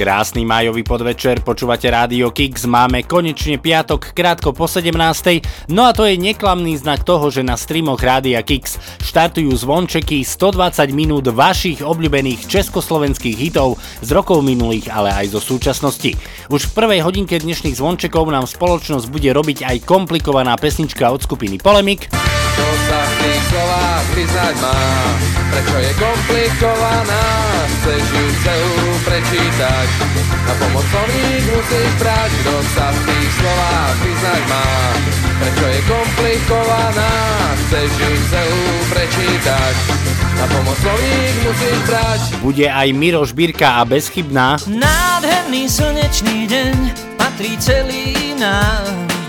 Krásny májový podvečer, počúvate Rádio Kix, máme konečne piatok, krátko po 17. No a to je neklamný znak toho, že na streamoch Rádia Kix štartujú zvončeky 120 minút vašich obľúbených československých hitov z rokov minulých, ale aj zo súčasnosti. Už v prvej hodinke dnešných zvončekov nám spoločnosť bude robiť aj komplikovaná pesnička od skupiny Polemik. Čo sa v tých slovách vyznať má? Prečo je komplikovaná? Chceš ju celú prečítať? Na pomoc slovník musíš brať Kto sa v tých slovách vyznať má? Prečo je komplikovaná? Chceš ju celú prečítať? Na pomoc slovník musíš brať. Bude aj Miro Žbírka a Bezchybná. Nádherný slnečný deň patrí celý nám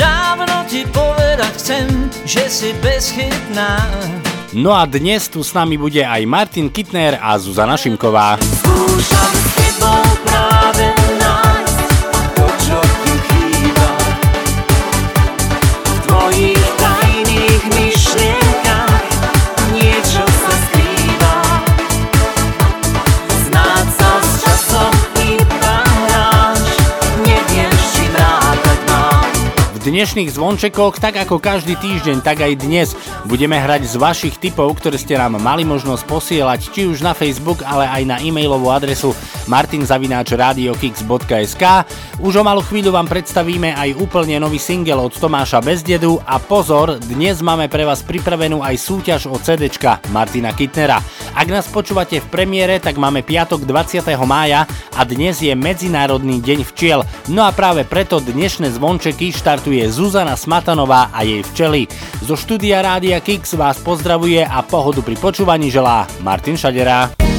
Dávno ti povedať chcem, že si bezchytná No a dnes tu s nami bude aj Martin Kittner a Zuzana Šimková. Skúšam dnešných zvončekoch, tak ako každý týždeň, tak aj dnes budeme hrať z vašich tipov, ktoré ste nám mali možnosť posielať či už na Facebook, ale aj na e-mailovú adresu martinzavináčradiokix.sk Už o malú chvíľu vám predstavíme aj úplne nový single od Tomáša Bezdedu a pozor, dnes máme pre vás pripravenú aj súťaž od CDčka Martina Kittnera. Ak nás počúvate v premiére, tak máme piatok 20. mája a dnes je Medzinárodný deň včiel. No a práve preto dnešné zvončeky štartuje Zuzana Smatanová a jej včely. Zo štúdia Rádia Kix vás pozdravuje a pohodu pri počúvaní želá Martin Šadera.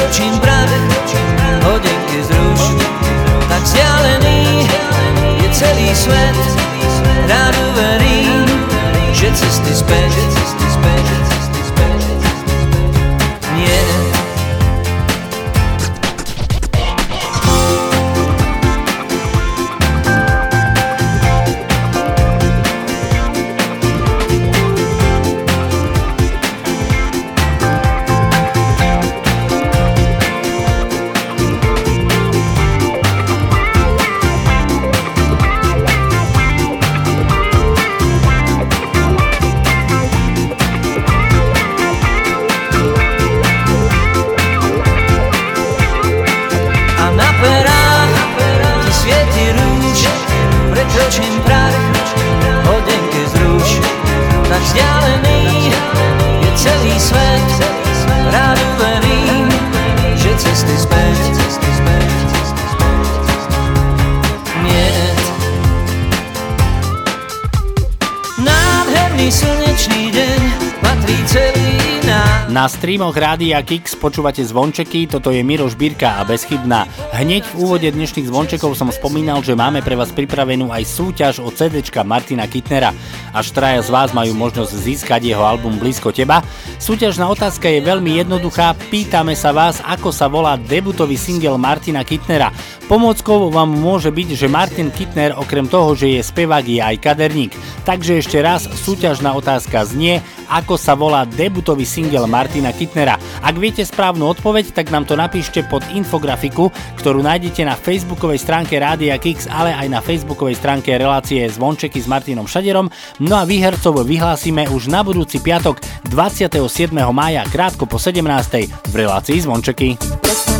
Prekročím prach, hodinky zruš Tak vzdialený je celý svet. Rád uverím, že cesty späť Nie streamoch Rádia Kix počúvate zvončeky, toto je Miroš Birka a Bezchybná. Hneď v úvode dnešných zvončekov som spomínal, že máme pre vás pripravenú aj súťaž od CDčka Martina Kitnera. Až traja z vás majú možnosť získať jeho album Blízko teba. Súťažná otázka je veľmi jednoduchá, pýtame sa vás, ako sa volá debutový single Martina Kitnera. Pomockou vám môže byť, že Martin Kitner okrem toho, že je spevák, je aj kaderník. Takže ešte raz, súťažná otázka znie, ako sa volá debutový single Martina Kitnera. Ak viete správnu odpoveď, tak nám to napíšte pod infografiku, ktorú nájdete na facebookovej stránke Rádia Kix, ale aj na facebookovej stránke relácie Zvončeky s Martinom Šaderom. No a výhercov vyhlásime už na budúci piatok 27. mája krátko po 17. v relácii Zvončeky. Nesmiem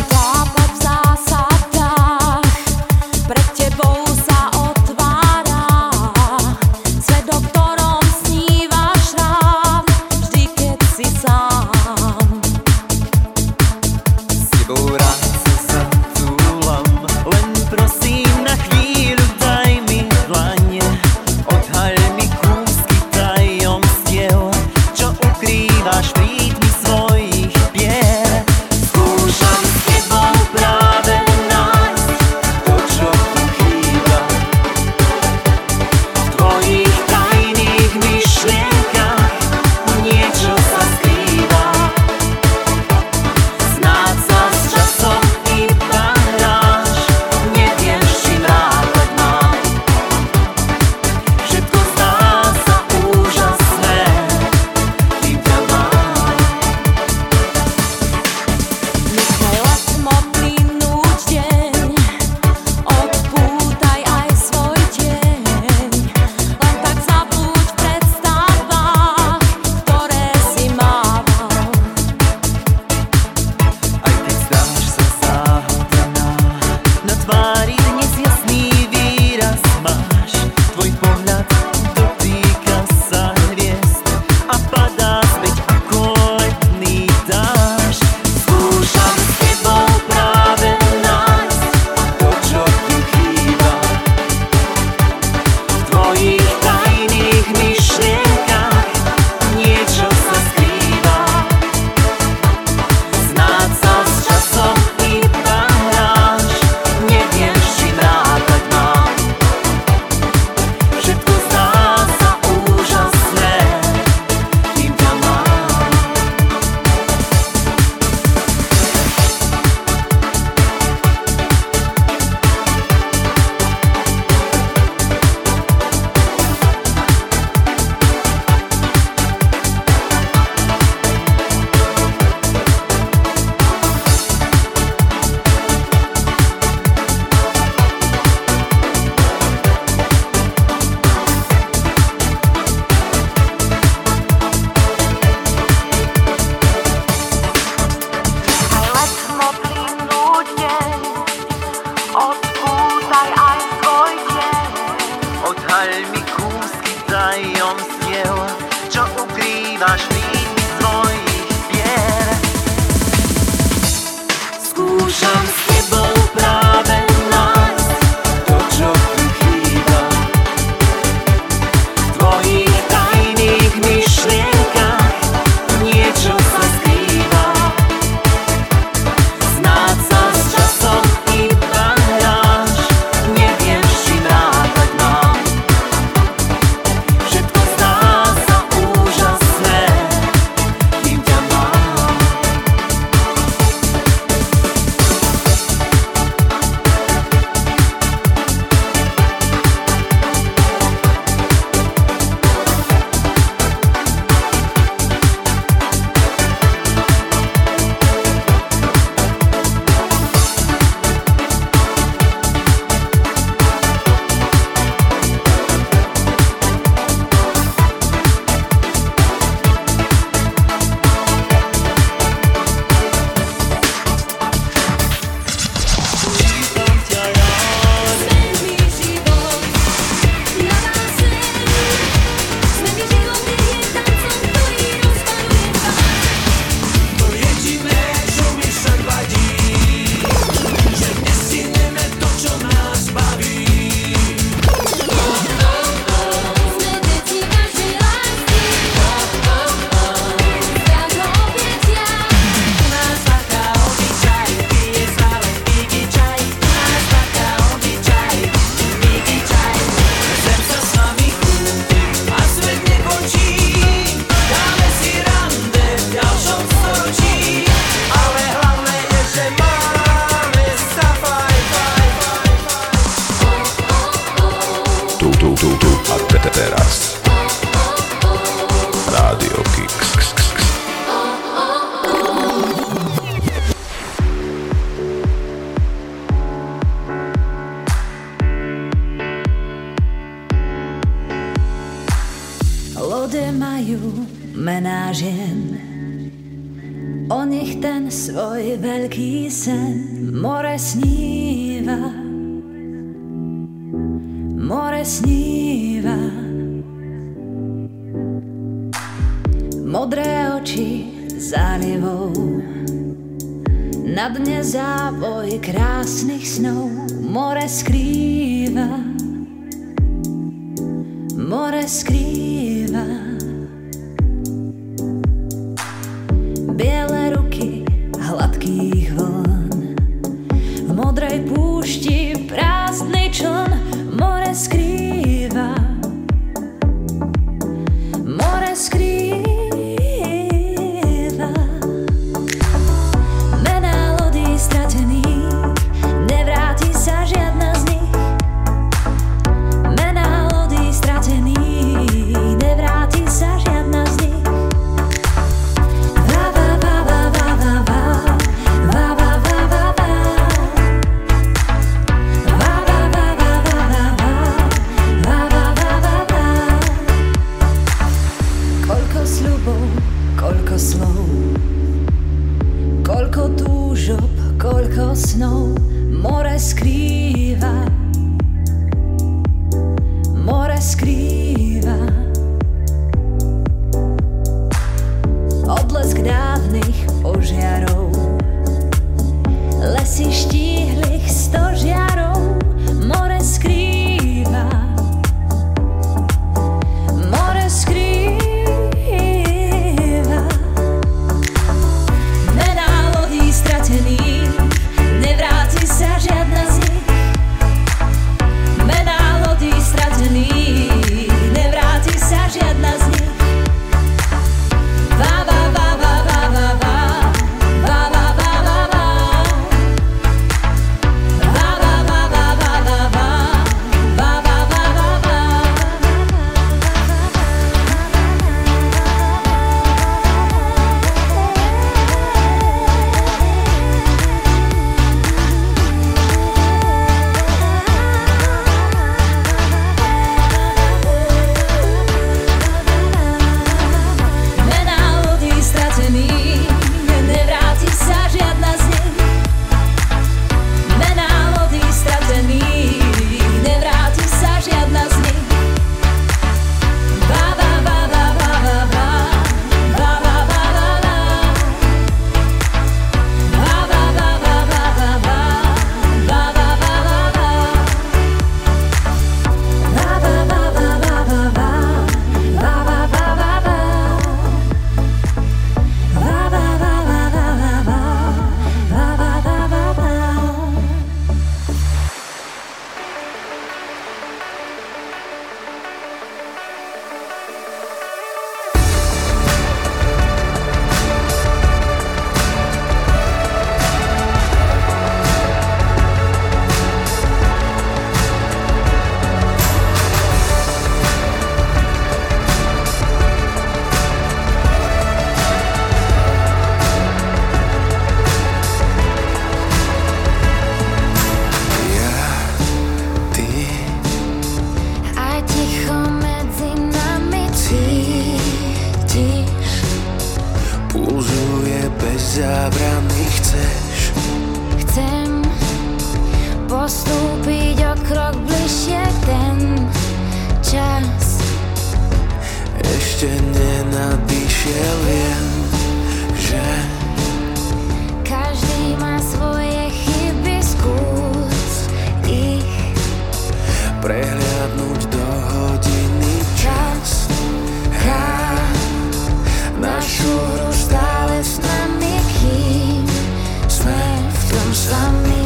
tom sami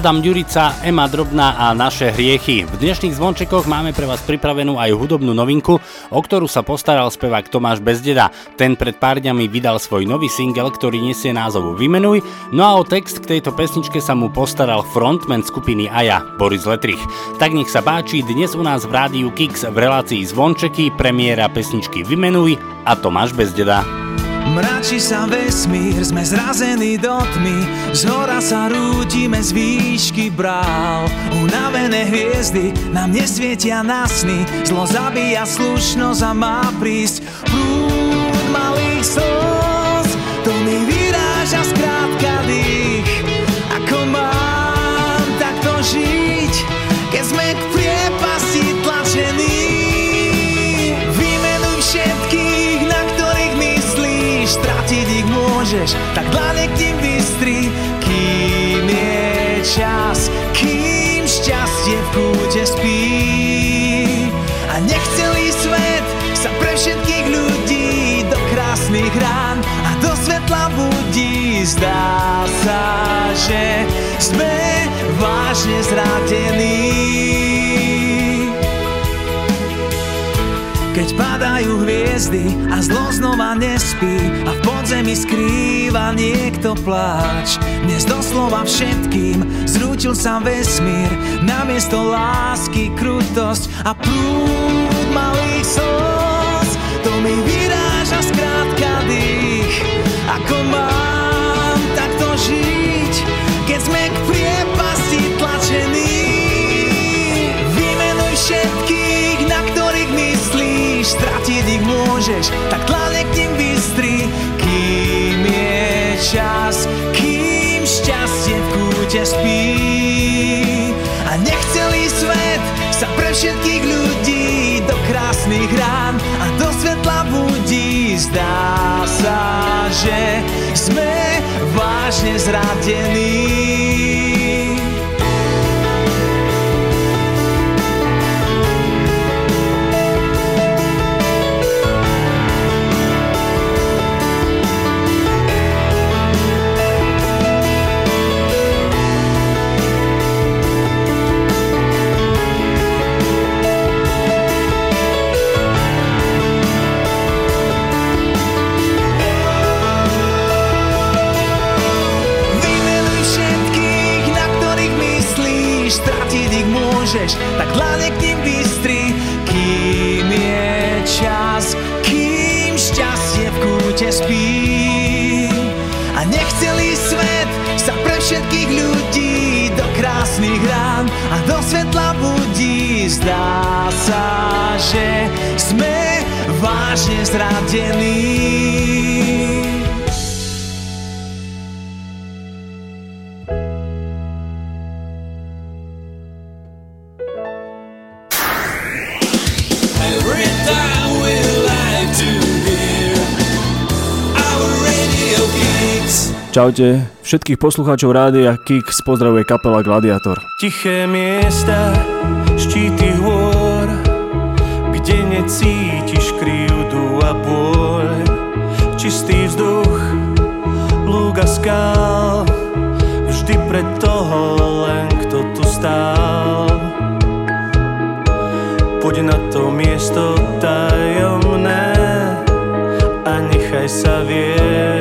Adam Ďurica, Ema Drobná a naše hriechy. V dnešných zvončekoch máme pre vás pripravenú aj hudobnú novinku, o ktorú sa postaral spevák Tomáš Bezdeda. Ten pred pár dňami vydal svoj nový single, ktorý nesie názov Vymenuj, no a o text k tejto pesničke sa mu postaral frontman skupiny Aja, Boris Letrich. Tak nech sa páči, dnes u nás v rádiu Kix v relácii Zvončeky premiéra pesničky Vymenuj a Tomáš Bezdeda. Mračí sa vesmír, sme zrazení do tmy. Z hora sa rútime z výšky brál. Unavené hviezdy nám nesvietia na sny. Zlo zabíja slušnosť a má prísť Prúd malých slz môžeš, tak dlane k ním vystri Kým je čas, kým šťastie v kúte spí. A nech celý svet sa pre všetkých ľudí Do krásnych rán a do svetla budí. Zdá sa, že sme vážne zrátení. Keď padajú hviezdy a zlo znova nespí A v podzemí skrýva niekto pláč. Dnes doslova všetkým zrútil sa vesmír Namiesto lásky krutosť a prúd malých slz. To mi vyráža skrátka dých. Ako mám takto žiť Keď sme k priepasti tlačení? Vymenuj všetkých, na ktorých myslíš. Stratiť ich môžeš, tak dlane k ním všetkých ľudí Do krásnych rán a do svetla budí. Zdá sa, že sme vážne zradení pán a do svetla budí. Zdá sa, že sme vážne zradení. Čaute, všetkých poslucháčov rádia Kix pozdravuje kapela Gladiator. Tiché miesta, štíty hôr, kde necítiš krivdu a bôľ. Čistý vzduch, lúga skál, vždy pred toho len kto tu stál. Poď na to miesto tajomné a nechaj sa vieť.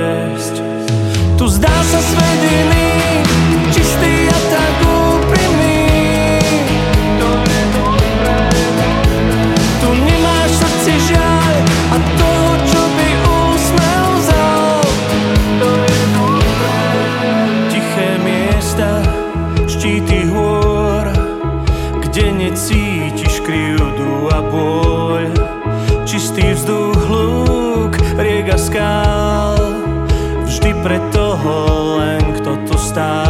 bôľ Čistý vzduch, hluk, rieka skál Vždy pre toho len kto tu stál.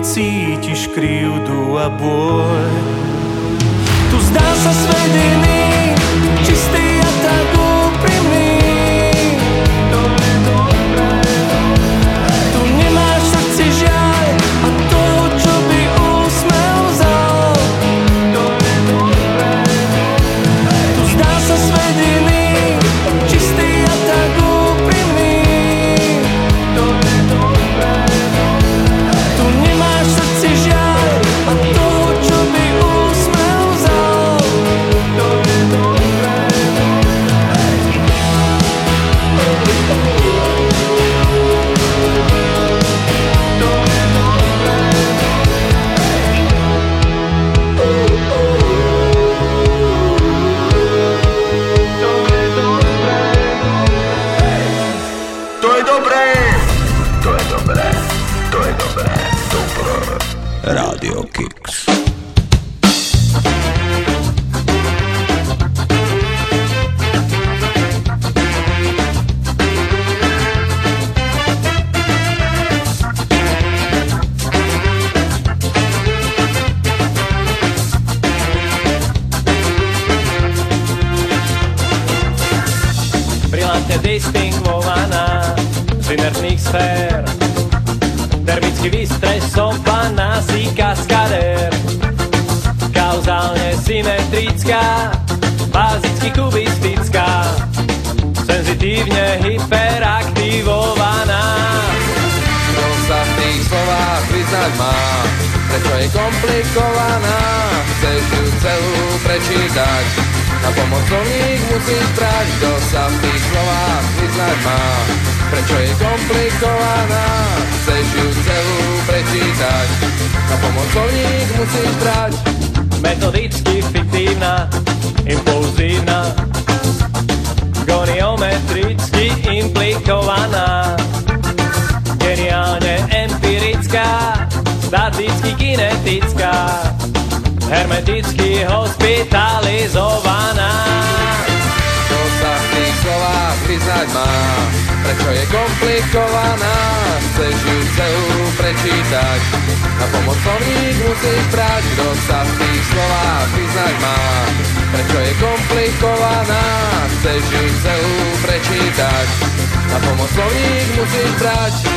keď cítiš krivdu a bôľ. Tu zdá sa svet čistý pra.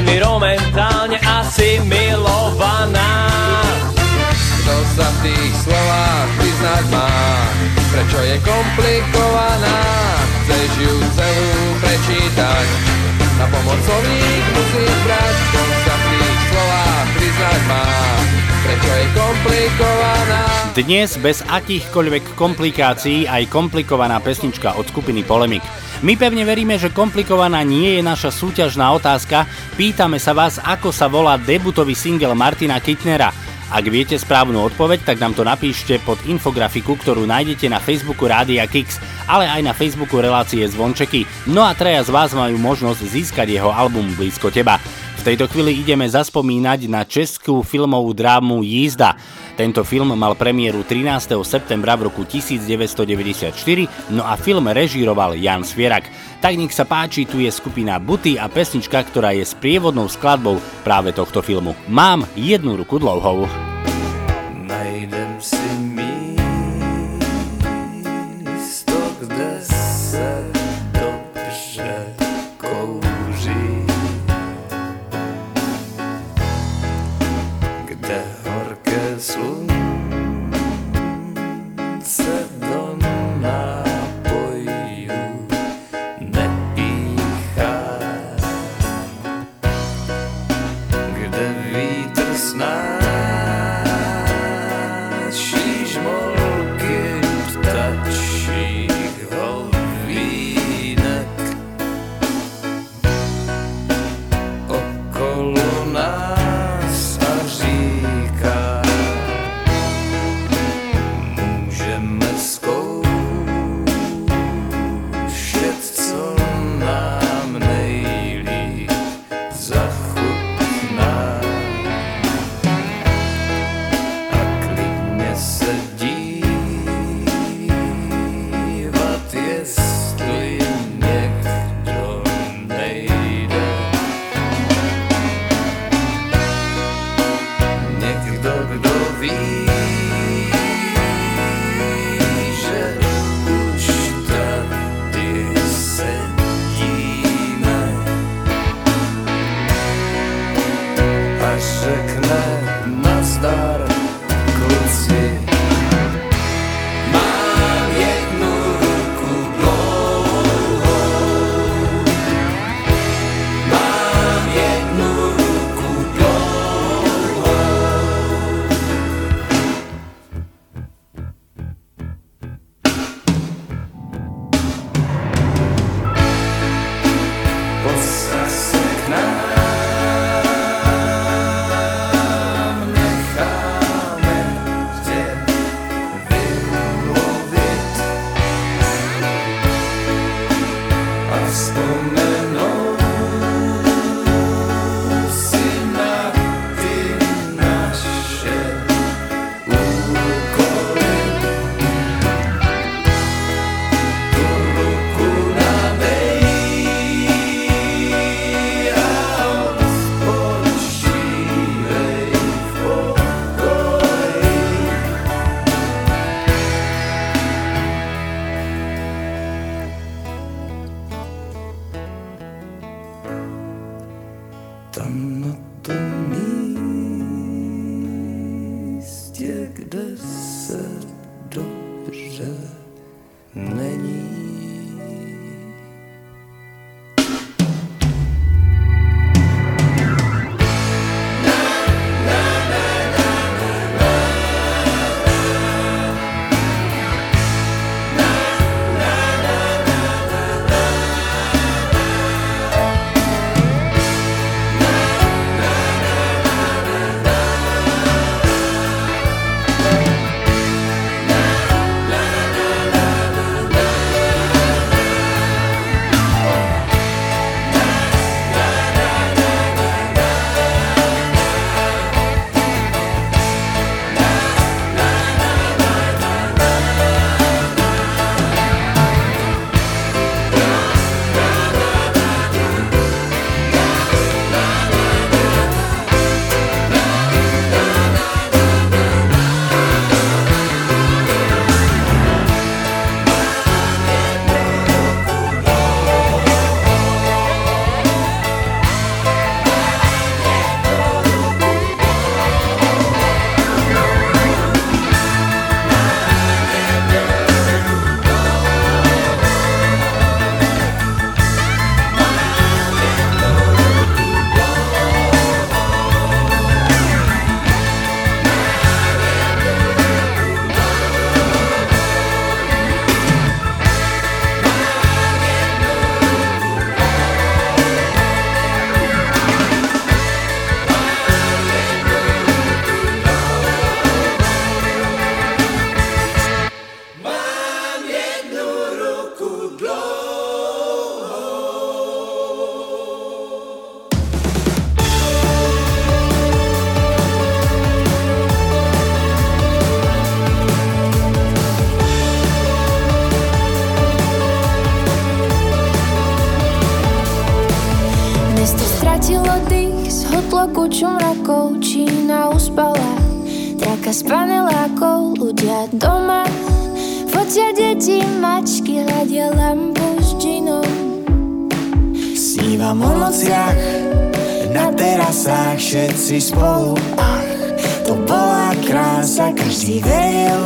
Environmentálne asimilovaná. Kto sa v tých slovách priznať má? Prečo je komplikovaná? Chceš ju celú prečítať? Na pomoc slovník brať. Kto sa v tých slovách priznať má? Prečo je komplikovaná Dnes bez akýchkoľvek komplikácií aj komplikovaná pesnička od skupiny Polemik. My pevne veríme, že komplikovaná nie je naša súťažná otázka. Pýtame sa vás, ako sa volá debutový single Martina Kittnera. Ak viete správnu odpoveď, tak nám to napíšte pod infografiku, ktorú nájdete na Facebooku Rádia Kix, ale aj na Facebooku relácie Zvončeky. No a traja z vás majú možnosť získať jeho album Blízko teba. V tejto chvíli ideme zaspomínať na českú filmovú drámu Jízda. Tento film mal premiéru 13. septembra v roku 1994, no a film režíroval Jan Svierak. Tak nech sa páči, tu je skupina Buty a pesnička, ktorá je sprievodnou skladbou práve tohto filmu. Mám jednu ruku dlouhou. Najdem si všetci spolu. Ach, to bola krása, každý veril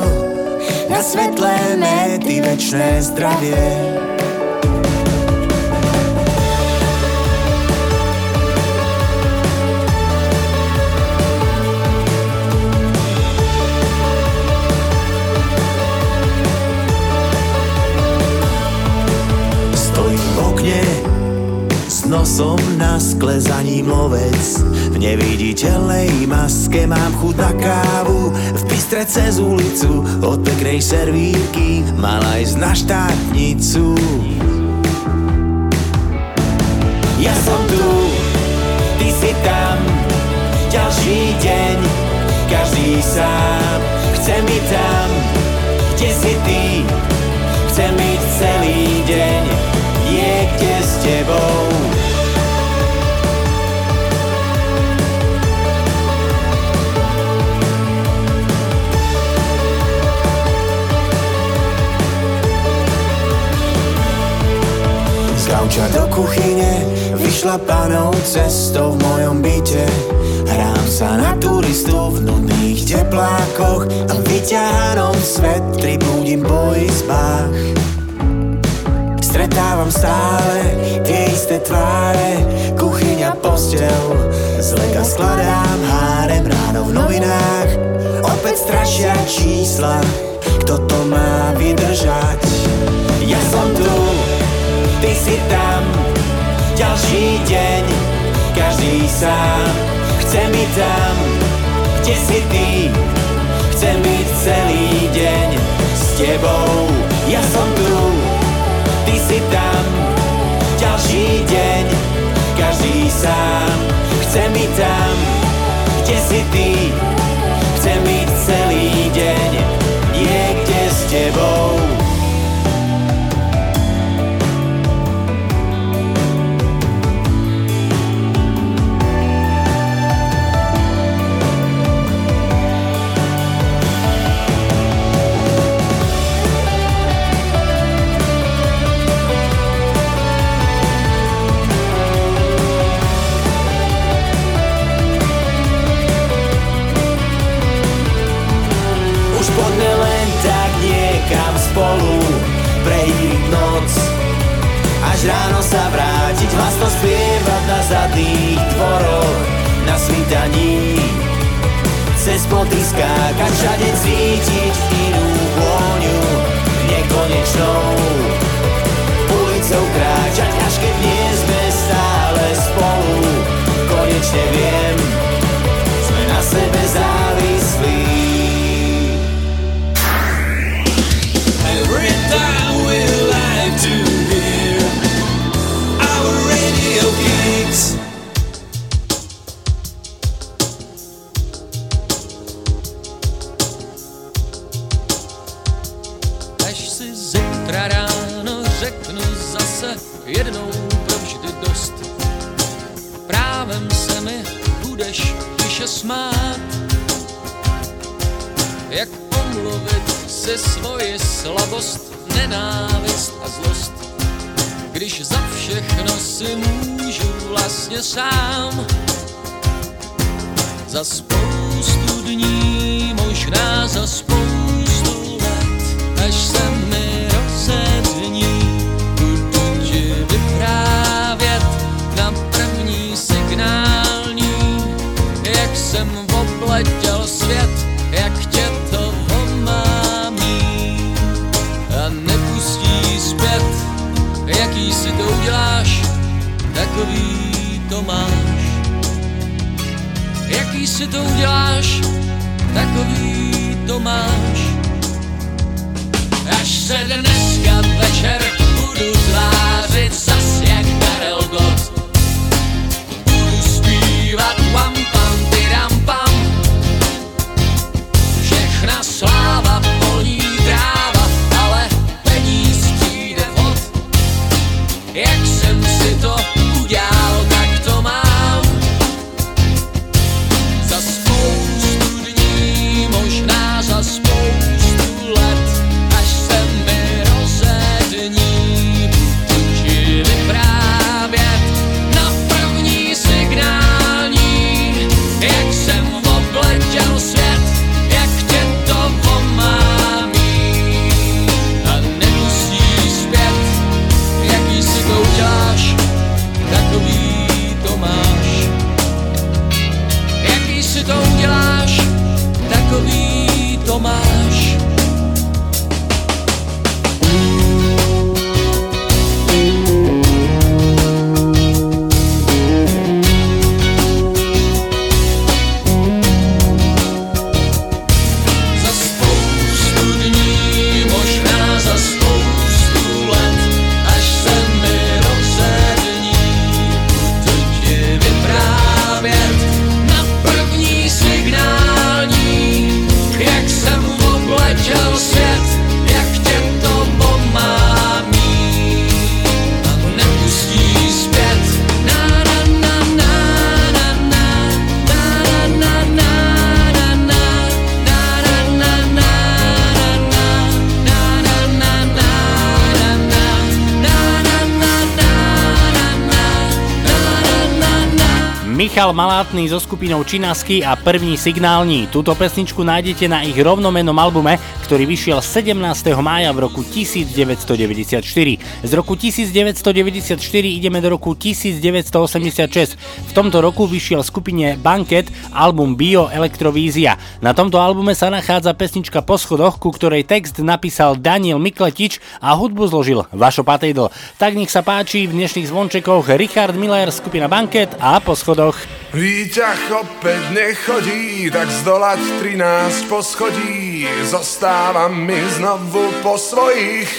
na svetlé mety, večné zdravie. Tie isté tváre Kuchyňa, postel. Zlega skladám hárem ráno v novinách Opäť strašia čísla. Kto to má vydržať? Ja som tu, ty si tam. Ďalší deň, každý sám. Chce mi tam, kde si ty. Chcem byť celý deň s tebou. Ja som tu, ty si tam Ďalší deň, každý sám. Chce mi tam, kde si ty Chcem byť celý deň. Niekde s tebou noc. Až ráno sa vrátiť Hlasno spievať na zadných dvoroch Na svítaní Cez ploty skákať Všade cítiť inú vôňu Nekonečnou. Ulicou kráčať Až keď nie sme stále spolu. Konečne viem Sme na sebe závislí slabost, nenávist a zlost. Když za všechno si můžu vlastně sám. Za spoustu dní, možná za spoustu Malátny so skupinou Činasky a první signálni. Túto pesničku nájdete na ich rovnomenom albume, ktorý vyšiel 17. mája v roku 1994. Z roku 1994 ideme do roku 1986. V tomto roku vyšiel skupine Banket album Bio Elektrovízia. Na tomto albume sa nachádza pesnička Po schodoch, ku ktorej text napísal Daniel Mikletič a hudbu zložil Vašo Patejdl. Tak nech sa páči v dnešných zvončekoch Richard Miller, skupina Banket a Po schodoch. Výťah opäť nechodí, tak zdolať 13 poschodí, zostávam mi znovu po svojich.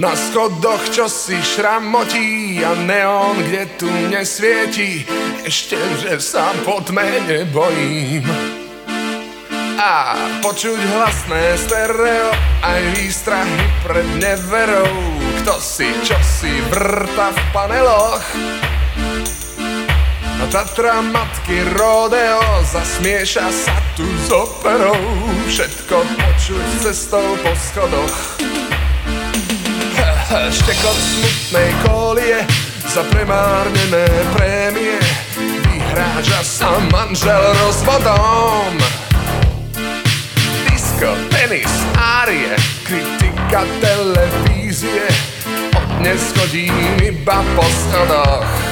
Na schodoch čo si šramotí a neon, kde tu nesvieti, ešte, že sa po tme nebojím. A počuť hlasné stereo, aj výstrahy pred neverou, kto si čo si vrta v paneloch. A Tatra matky rodeo zasmieša sa tu s operou Všetko počuť cestou po schodoch. Štekot smutnej kolie za premárnené prémie Vyhráža sa manžel rozvodom. Disko, tenis, árie, kritika televízie. Od dnes chodím iba po schodoch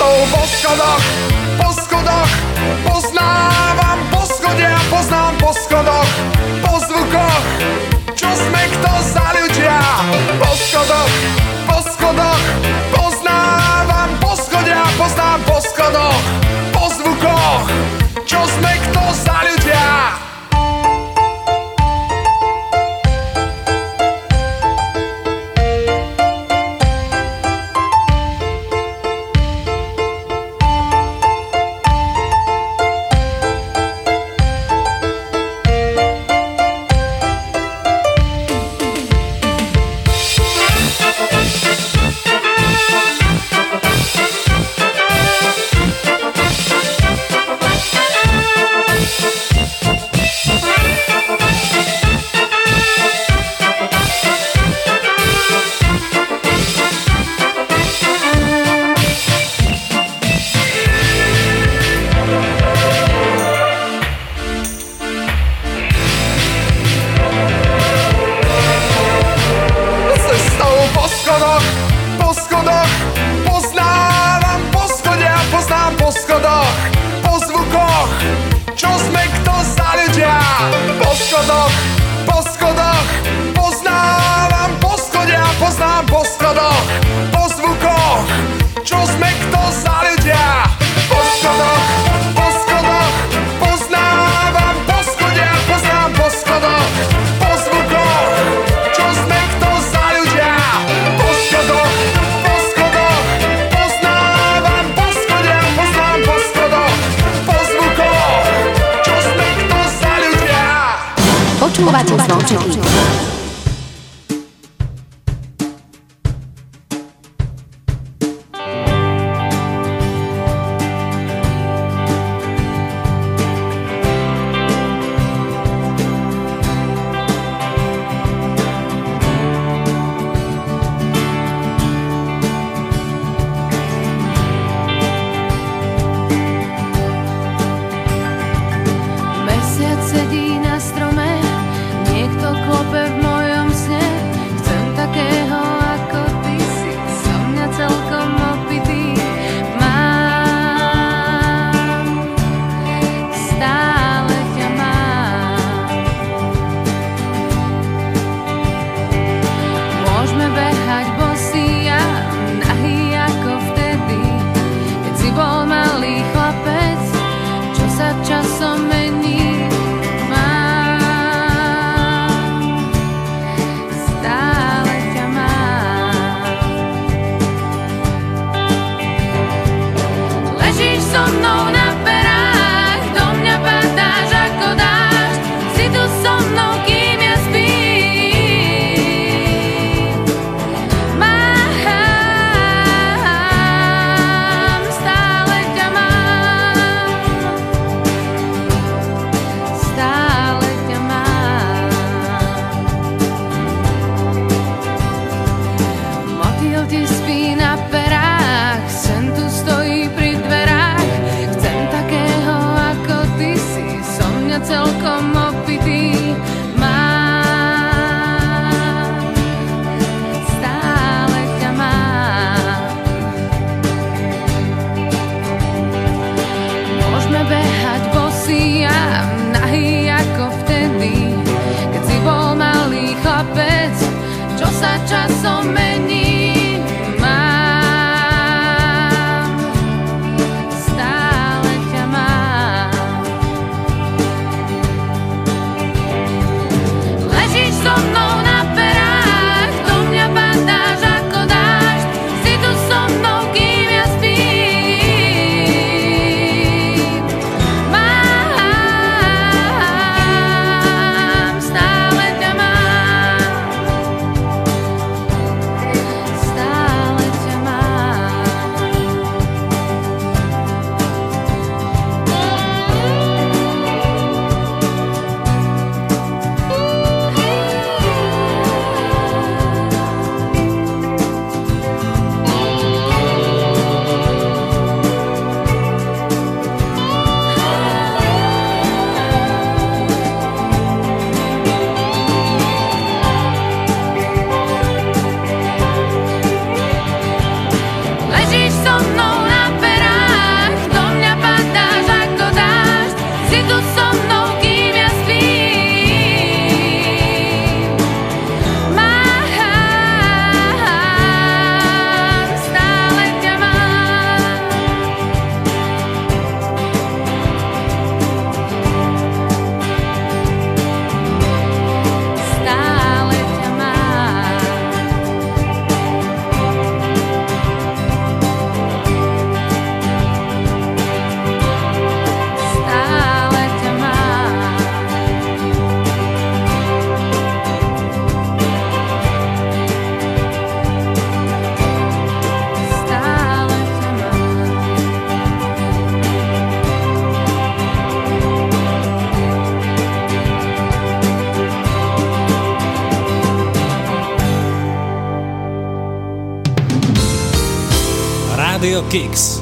cestou po schodoch, po schodoch Poznávam poschodia, poznám po schodoch Po zvukoch, čo sme kto za ľudia. Po schodoch, po schodoch Poznávam poschodia, poznám po schodoch Po zvukoch, čo sme kto za ľudia Rádio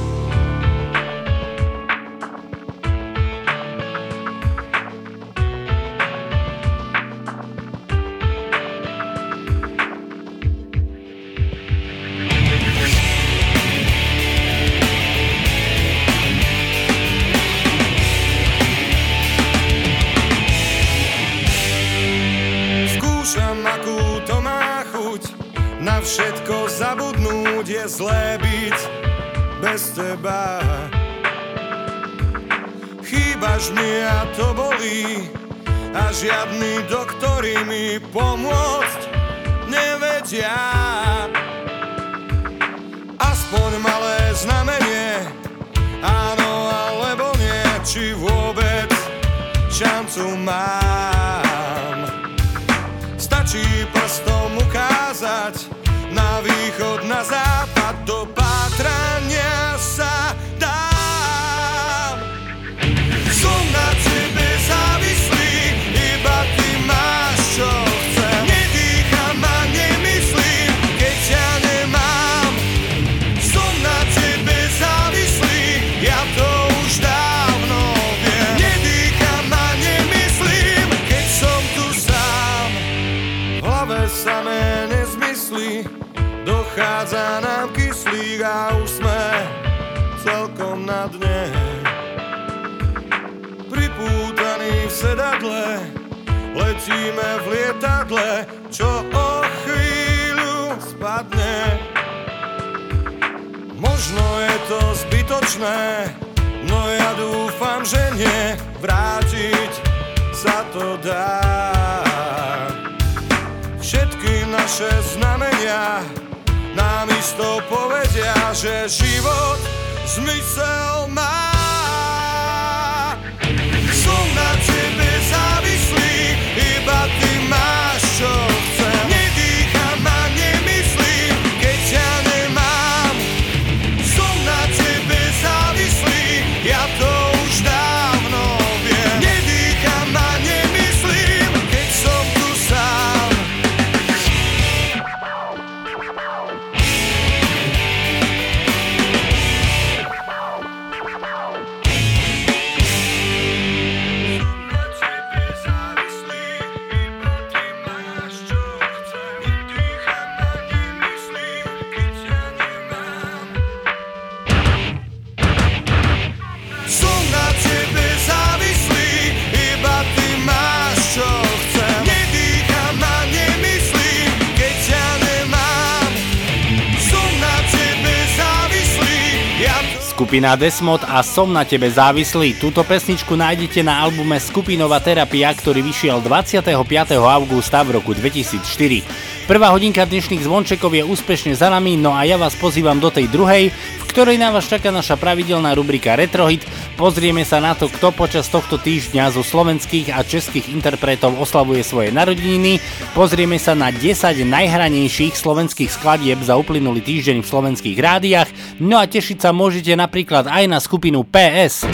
Skupina Desmod a Som na tebe závislý. Túto pesničku nájdete na albume Skupinová terapia, ktorý vyšiel 25. augusta v roku 2004. Prvá hodinka dnešných zvončekov je úspešne za nami, no a ja vás pozývam do tej druhej, v ktorej na vás čaká naša pravidelná rubrika Retrohit. Pozrieme sa na to, kto počas tohto týždňa zo slovenských a českých interpretov oslavuje svoje narodeniny. Pozrieme sa na 10 najhranejších slovenských skladieb za uplynulý týždeň v slovenských rádiách. No a tešiť sa môžete napríklad aj na skupinu PS.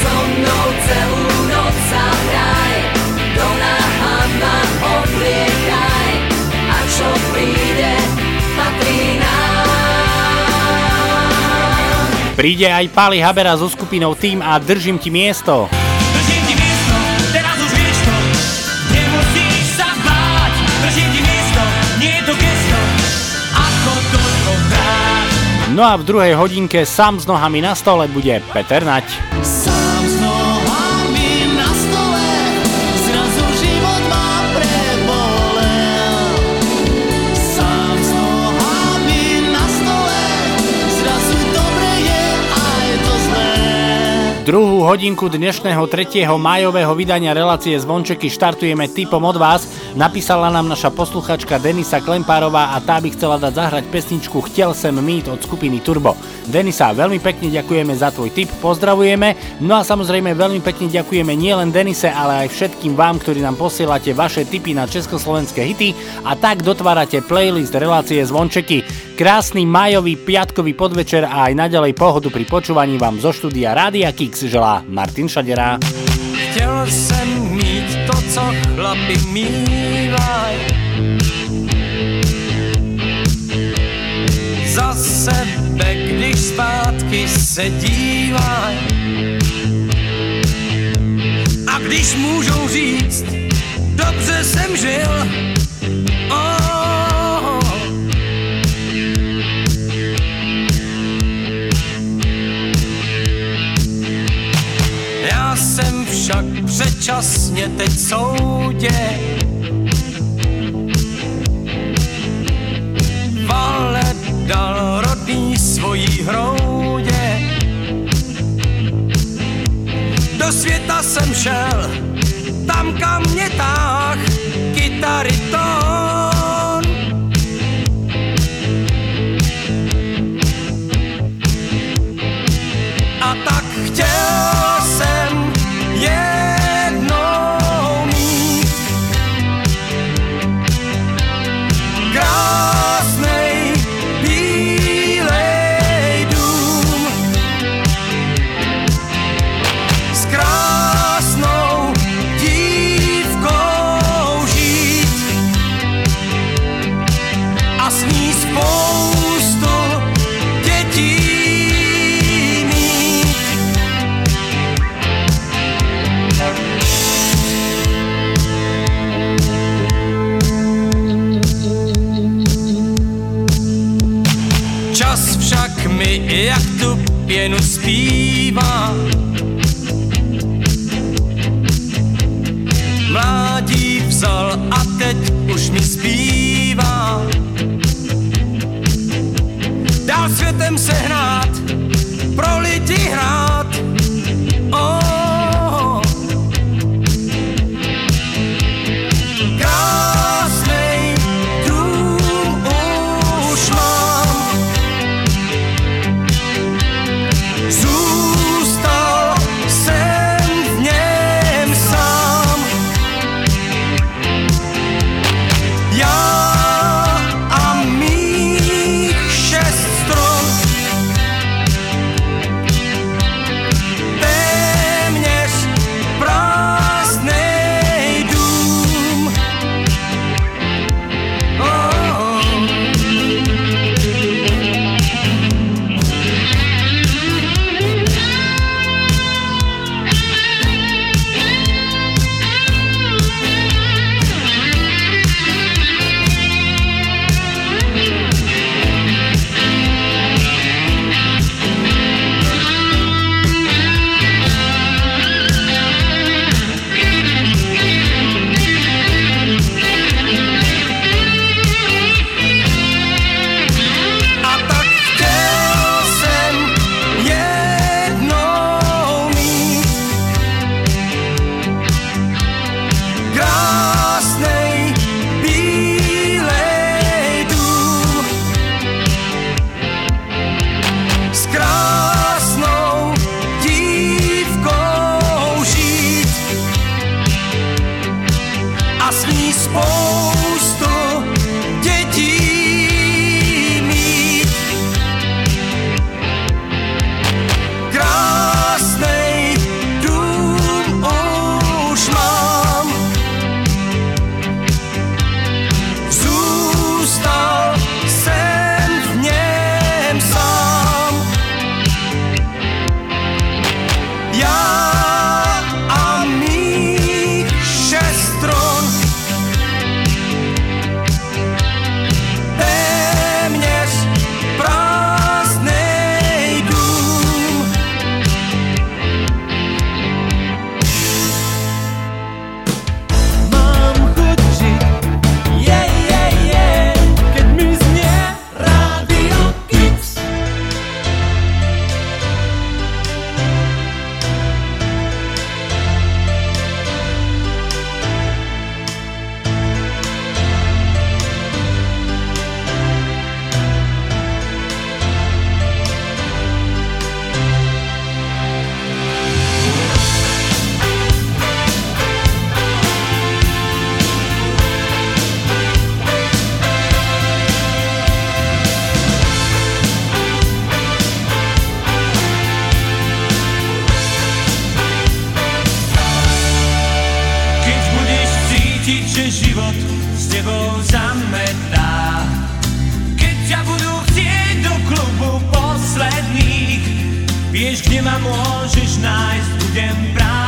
So mnou Príde aj Pali Habera so skupinou Tým a Držím ti miesto. Teraz už vieš to, nemusíš sa báť Držím ti miesto, nie je to gesto Ako to hrať No a v druhej hodinke sám s nohami na stole bude Peter Nať. Sám Druhú hodinku dnešného 3. májového vydania relácie Zvončeky štartujeme typom od vás. Napísala nám naša posluchačka Denisa Klempárová a tá by chcela dať zahrať pesničku Chtěl sem mít od skupiny Turbo. Denisa, veľmi pekne ďakujeme za tvoj tip, pozdravujeme. No a samozrejme veľmi pekne ďakujeme nielen Denise, ale aj všetkým vám, ktorí nám posielate vaše tipy na československé hity a tak dotvárate playlist relácie Zvončeky. Krásny majový piatkový podvečer a aj naďalej pohodu pri počúvaní vám zo štúdia Rádia Kix želá Martin Šadera. Chtěl jsem mít to, co chlapi mývaj Za sebe, když zpátky se dívaj A když můžou říct, dobře jsem žil oh, však předčasně teď soudě. Vale dal rodný svojí hroudě. Do světa jsem šel, tam kam mě táh kytary tón E nos pies.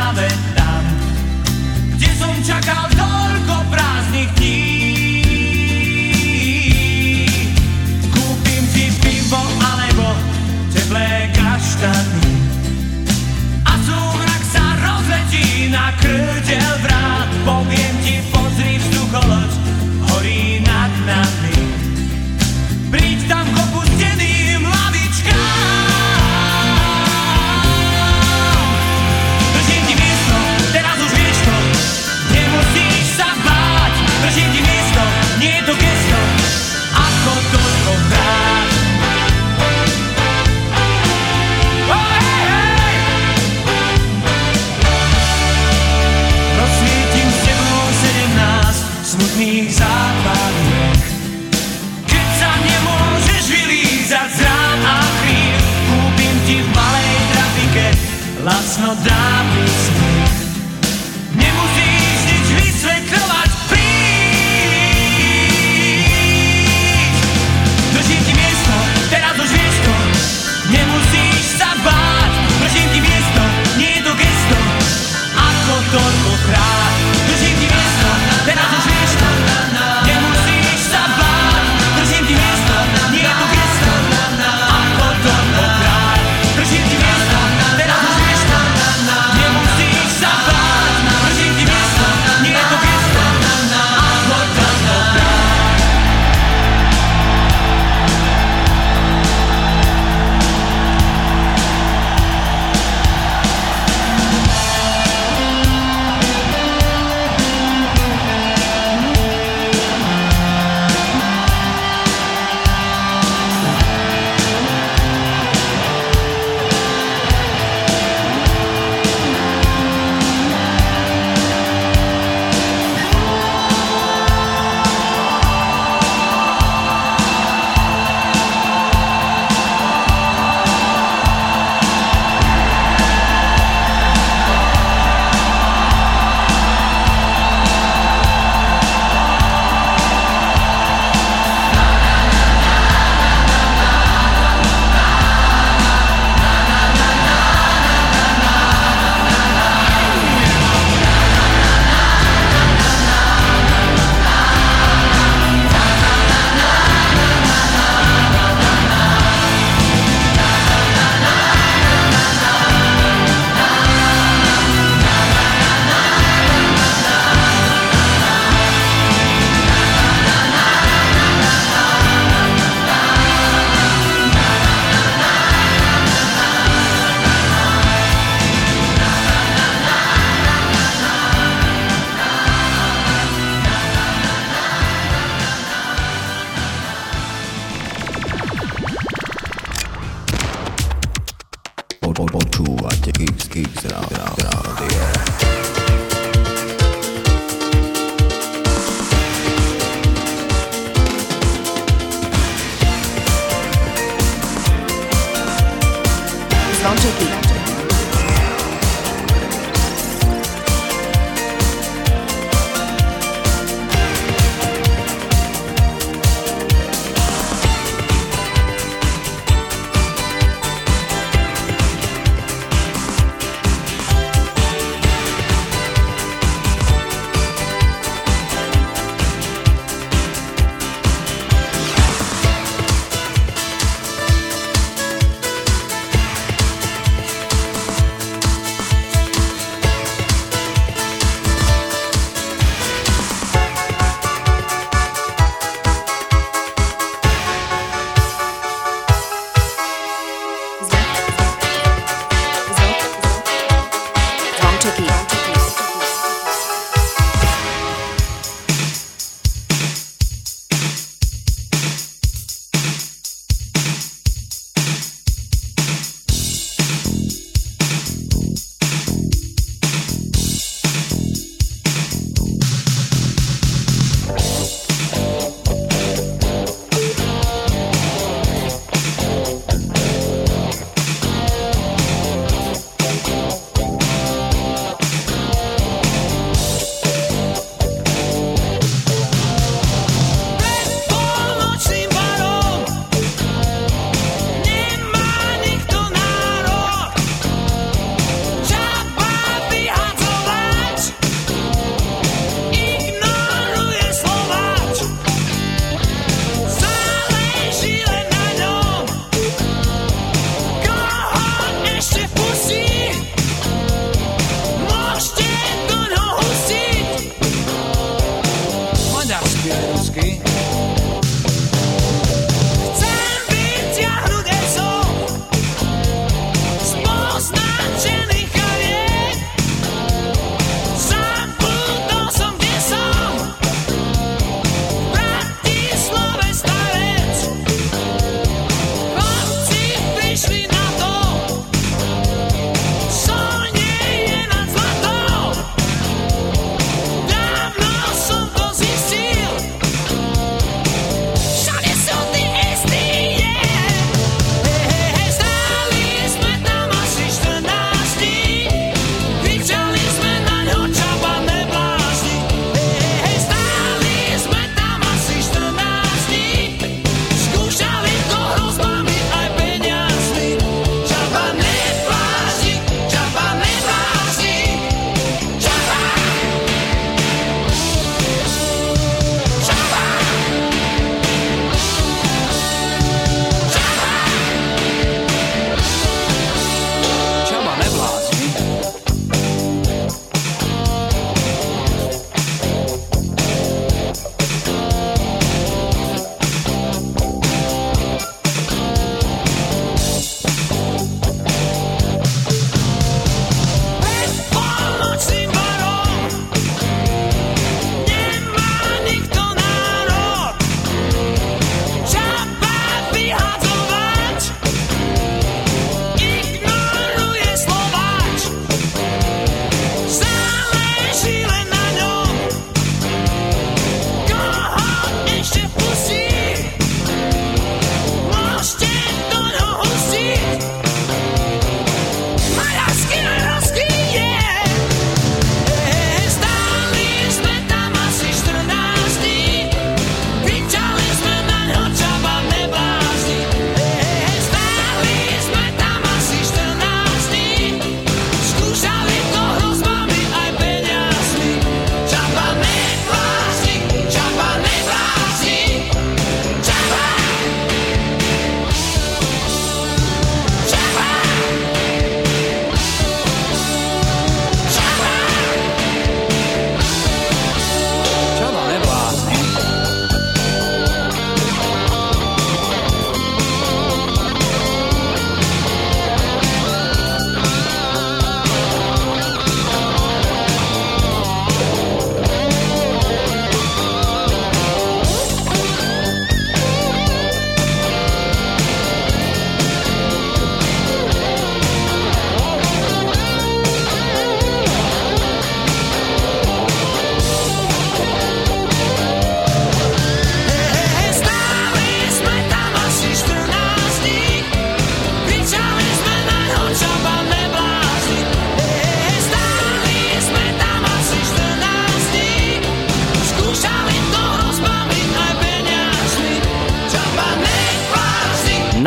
Práve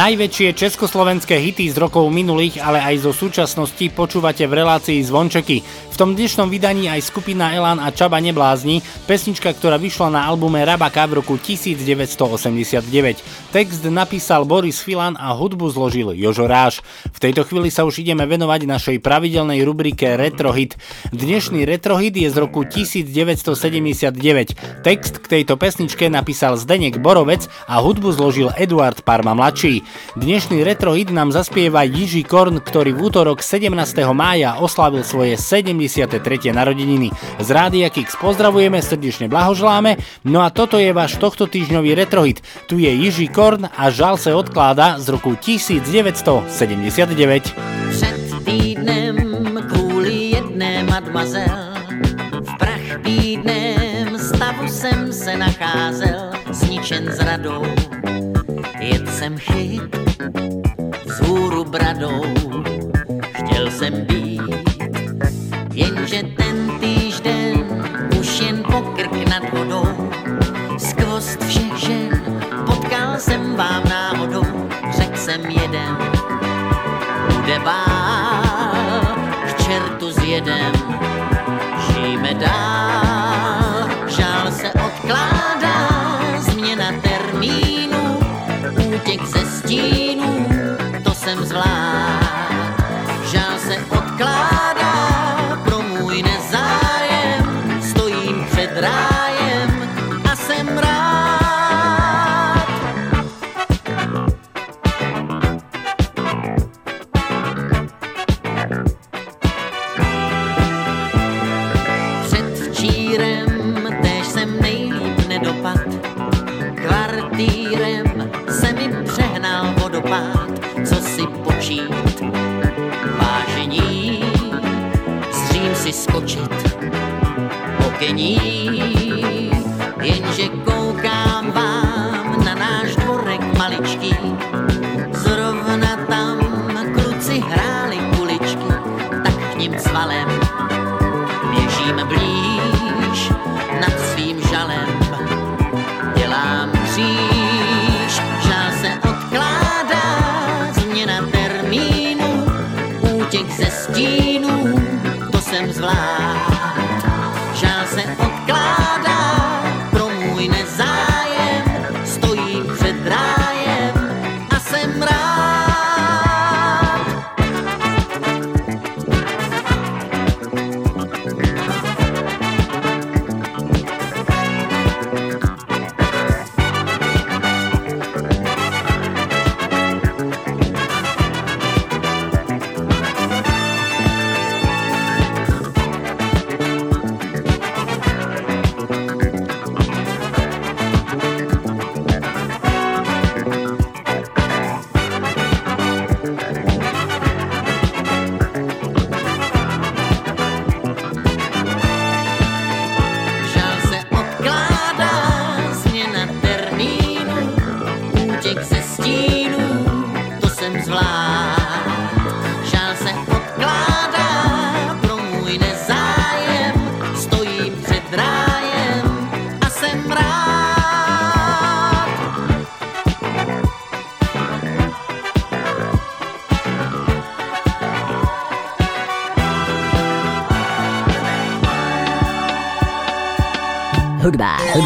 Najväčšie československé hity z rokov minulých, ale aj zo súčasnosti počúvate v relácii Zvončeky. Tom dnešnom vydaní aj skupina Elan a Čaba Neblázni, pesnička, ktorá vyšla na albume Rabaka v roku 1989. Text napísal Boris Filan a hudbu zložil Jožo Ráš. V tejto chvíli sa už ideme venovať našej pravidelnej rubrike Retrohit. Dnešný Retrohit je z roku 1979. Text k tejto pesničke napísal Zdenek Borovec a hudbu zložil Eduard Parma mladší. Dnešný retrohit nám zaspieva Jiří Korn, ktorý v útorok 17. mája oslavil svoje 73. narodeniny. Z Rádia Kix pozdravujeme, srdečne blahoželáme, no a toto je váš tohto týždňový retrohit. Tu je Jiří Korn a žal se odkláda z roku 1979. Před týdnem kvůli jedné mademoiselle v prach bídném stavu jsem se nacházel, zničen zradou. Jet jsem chyt vzhůru bradou, chtěl jsem být, jenže ten týžden už jen pokrk nad vodou. Skvost všech žen potkal jsem vám náhodou, řekl jsem jeden, bude bál, k čertu s jedem, žijeme dál, žál se odkládá, změna termínu, útěk ze stínů, тени.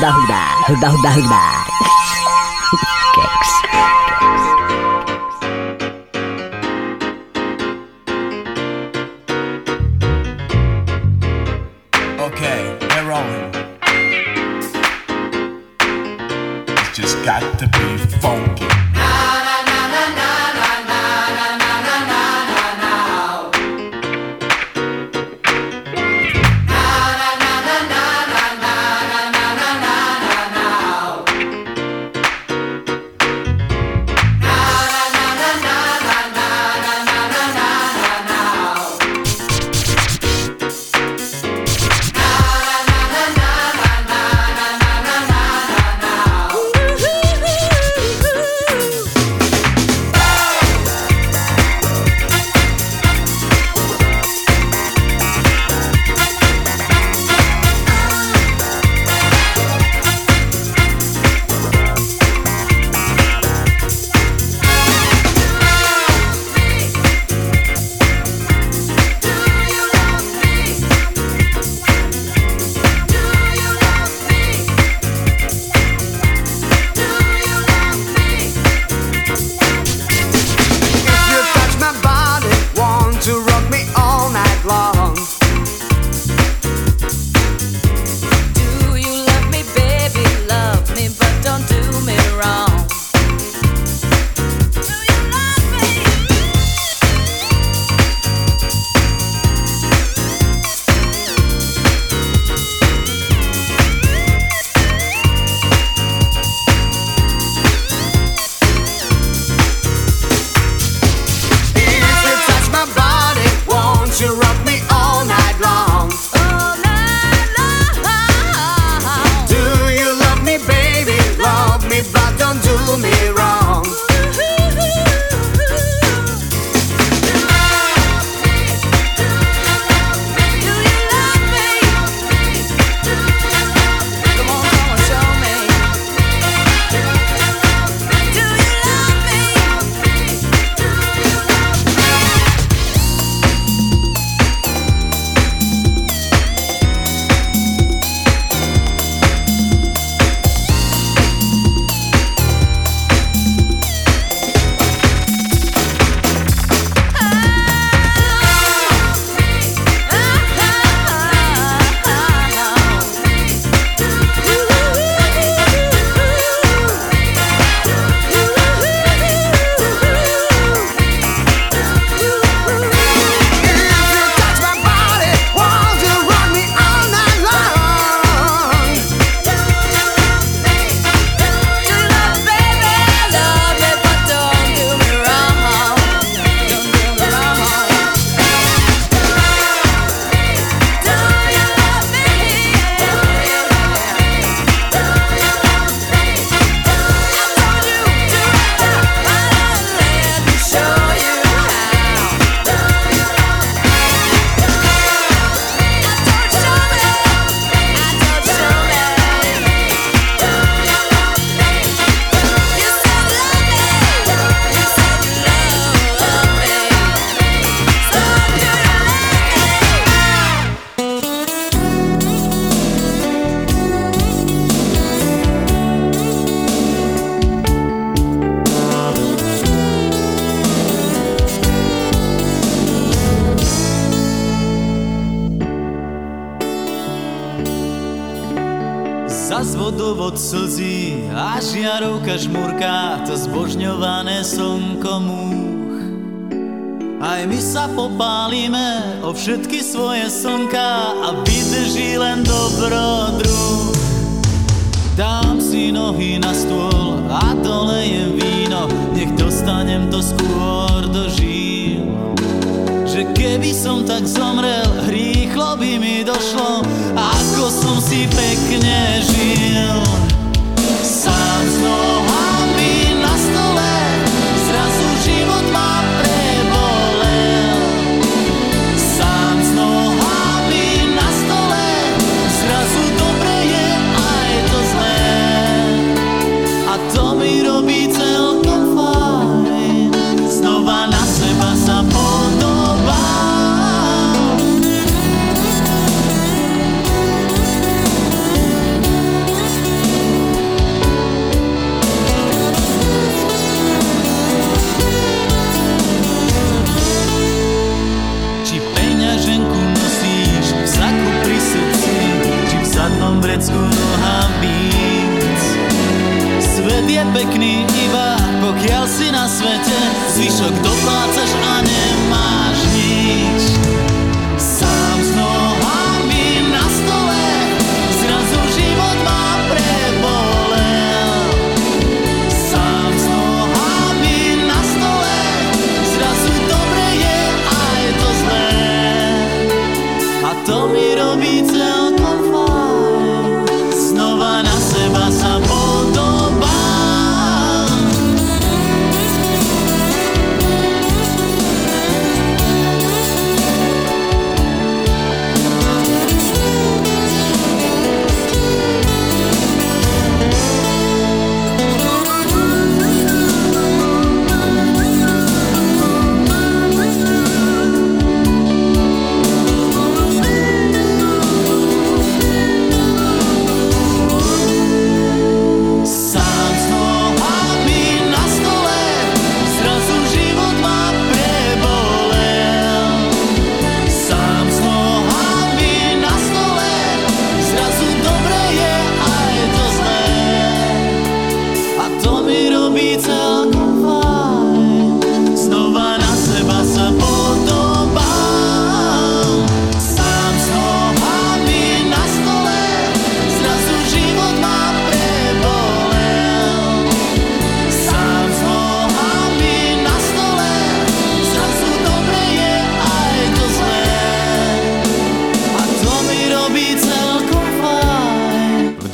đa hưng đà hưng đa hưng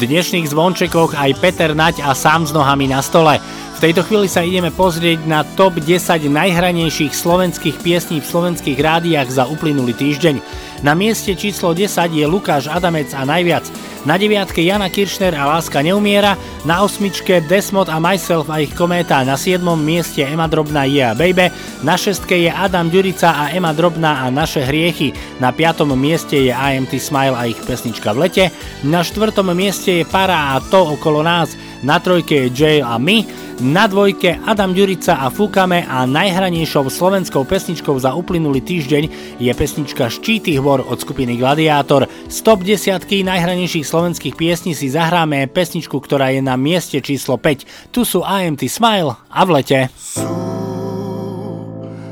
dnešných zvončekoch aj Peter Nať a sám s nohami na stole. V tejto chvíli sa ideme pozrieť na top 10 najhranejších slovenských piesní v slovenských rádiách za uplynulý týždeň. Na mieste číslo 10 je Lukáš Adamec a najviac. Na deviatke Jana Kiršner a Láska neumiera, na osmičke Desmod a Myself a ich kométa, na siedmom mieste Ema Drobná Yeah Baby, na šestke je Adam Ďurica a Ema Drobná a Naše hriechy, na piatom mieste je IMT Smile a ich pesnička v lete, na štvrtom mieste je Para a to okolo nás, na trojke je Jail a my, na dvojke Adam Ďurica a Fúkame a najhranejšou slovenskou pesničkou za uplynulý týždeň je pesnička Štíty hôr od skupiny Gladiátor. Z top desiatky najhranejších slovenských piesní si zahráme pesničku, ktorá je na mieste číslo 5. Tu sú IMT Smile a v lete.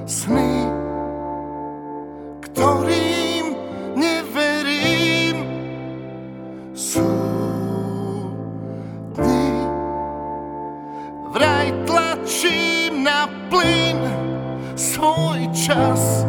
sny, ktorým svoj čas,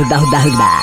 Ruda, ruda, ruda.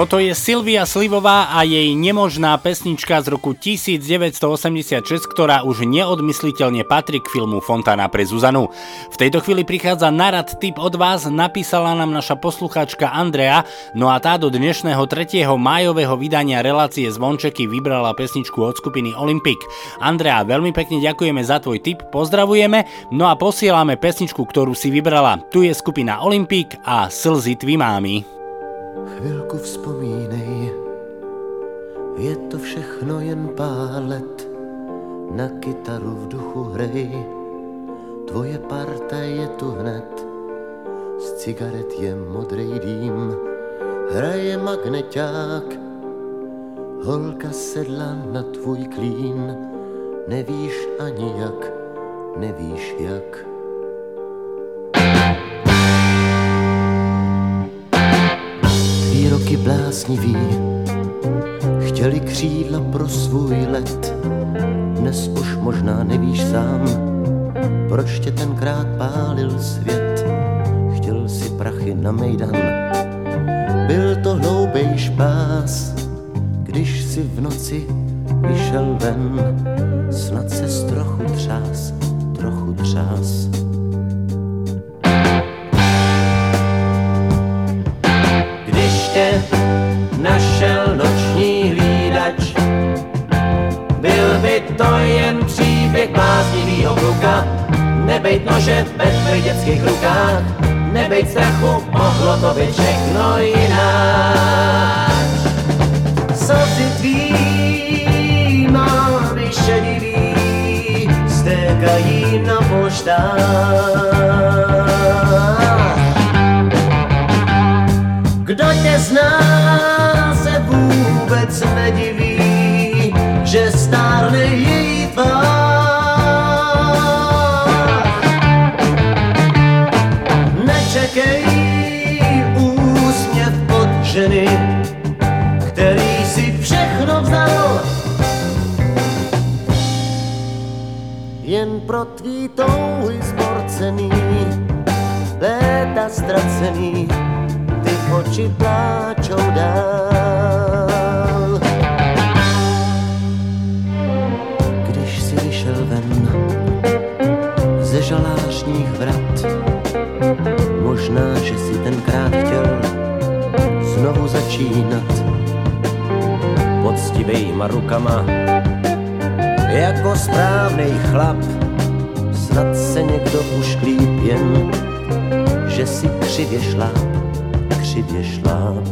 Toto je Silvia Slivová a jej nemožná pesnička z roku 1986, ktorá už neodmysliteľne patrí k filmu Fontana pre Zuzanu. V tejto chvíli prichádza narad tip od vás, napísala nám naša poslucháčka Andrea, no a tá do dnešného 3. májového vydania relácie Zvončeky vybrala pesničku od skupiny Olympic. Andrea, veľmi pekne ďakujeme za tvoj tip, pozdravujeme, no a posielame pesničku, ktorú si vybrala. Tu je skupina Olympic a Slzy tví mámy. Chvilku vzpomínej, je to všechno jen pár let, na kytaru v duchu hrej, tvoje parta je tu hned, z cigaret je modrý dým, hraje magneťák, holka sedla na tvůj klín, nevíš ani jak, nevíš jak. Vždycky blázniví chtěli křídla pro svůj let. Dnes už možná nevíš sám, proč tě tenkrát pálil svět. Chtěl si prachy na mejdan, byl to hloubej špás, když si v noci vyšel ven, snad se z trochu třás, trochu třás. Příběh bláznivýho kluka, nebejt nože ve tvých dětských rukách, nebejt strachu, mohlo to být všechno jinak. Slzy tvý mámy šedivý stékají na poštách. Kdo tě zná, se vůbec nediví, že stárne její Jen pro tvý touhy zborcený, léta ztracený, ty oči pláčou dál. Když si vyšel ven ze žalářních vrat, možná, že si tenkrát chtěl znovu začínat poctivejma rukama, jako správnej chlap, se někdo ušklíp jen, že si křivě šláp, křivě šláp.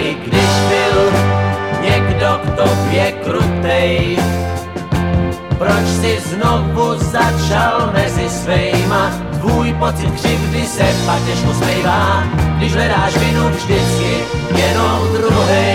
I když byl někdo k tobě krutej, proč si znovu začal mezi svejma? Tvůj pocit křivdy se pak těžko smejvá, když hledáš vinu vždycky jenom druhej.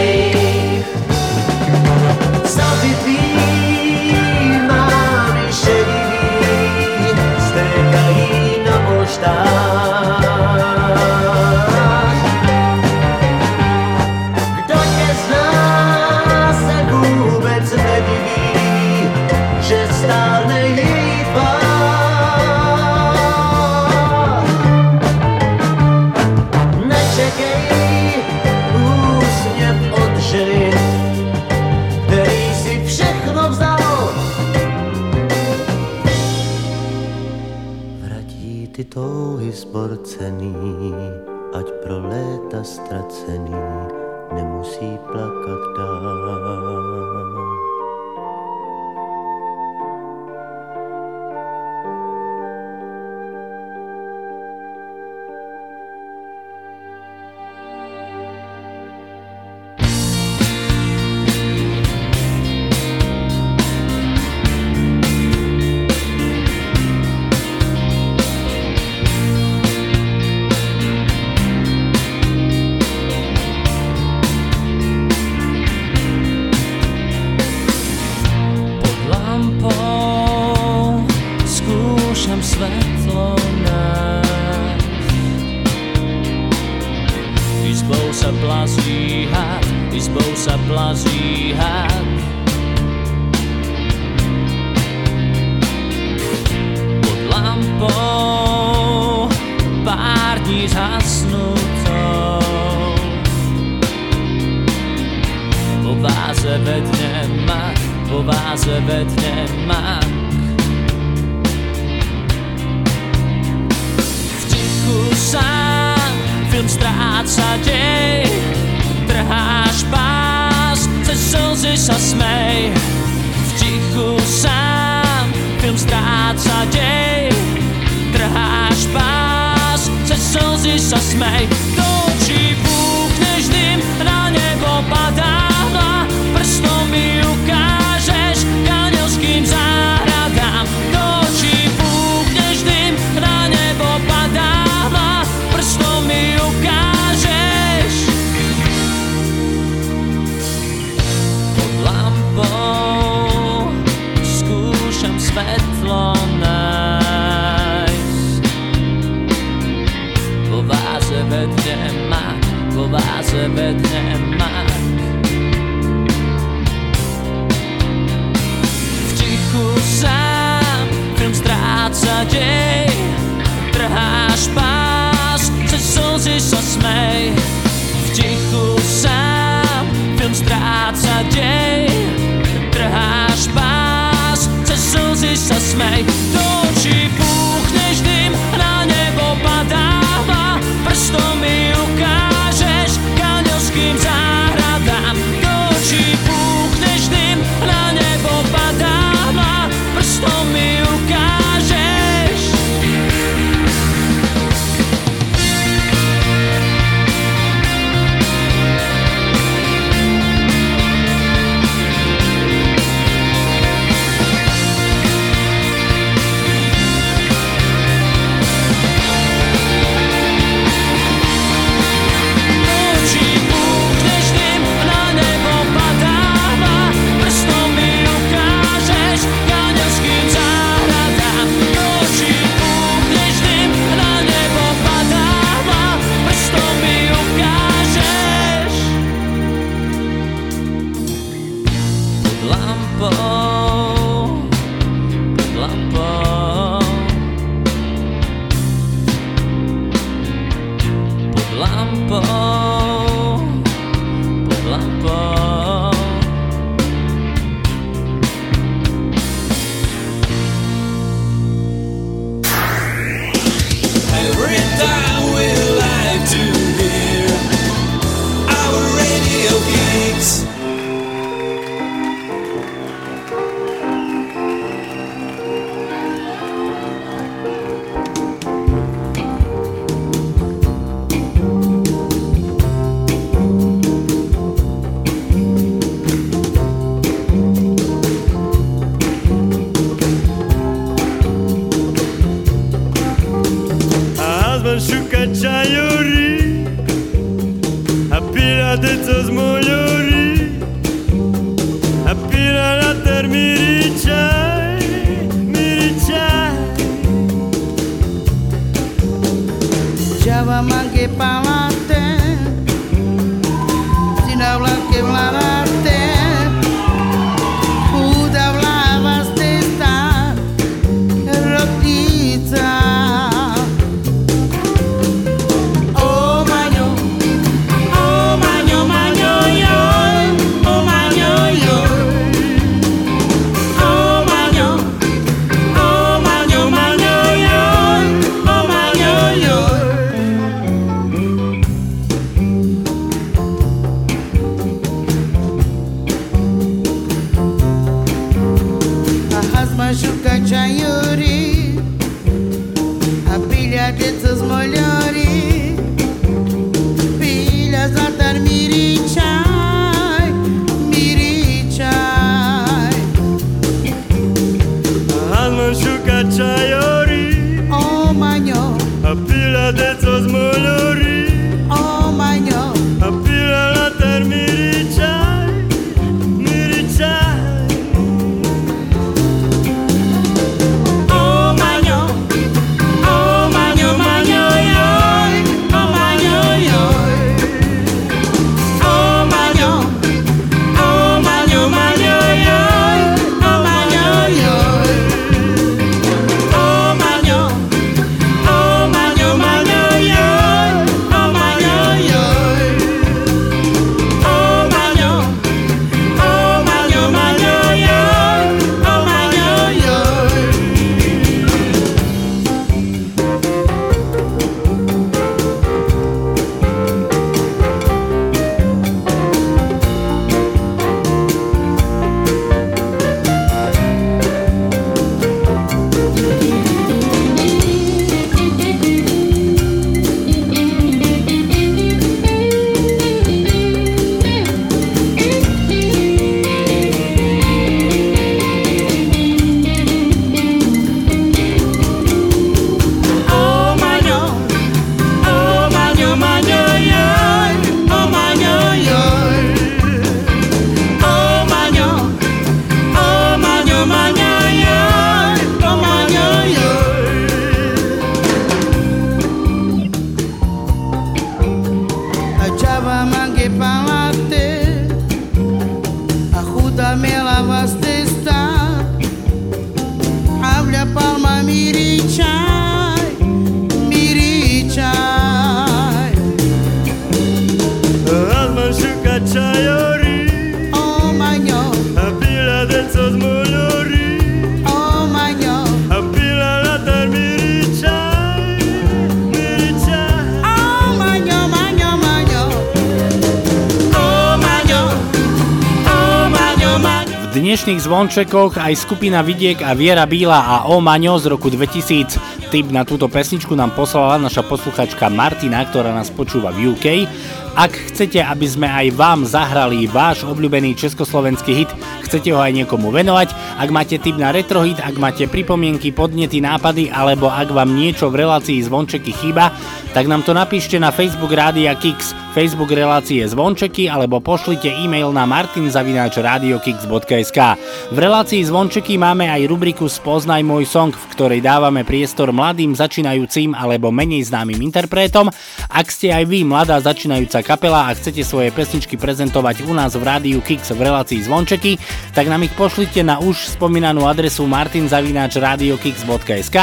Zvončekoch aj skupina Vidiek a Viera Bíla a O Maňo z roku 2000. Tip na túto pesničku nám poslala naša posluchačka Martina, ktorá nás počúva v UK. Ak chcete, aby sme aj vám zahrali váš obľúbený československý hit, chcete ho aj niekomu venovať, ak máte tip na retrohit, ak máte pripomienky, podnety, nápady, alebo ak vám niečo v relácii zvončeky chýba, tak nám to napíšte na Facebook Rádia Kix, Facebook relácie Zvončeky, alebo pošlite e-mail na martinzavináčradiokix.sk. V relácii Zvončeky máme aj rubriku Spoznaj môj song, v ktorej dávame priestor mladým začínajúcim alebo menej známym interpretom. Ak ste aj vy mladá začínajúca kapela a chcete svoje pesničky prezentovať u nás v rádiu Kix v relácii Zvončeky, tak nám ich pošlite na už spomínanú adresu martinzavináčradiokix.sk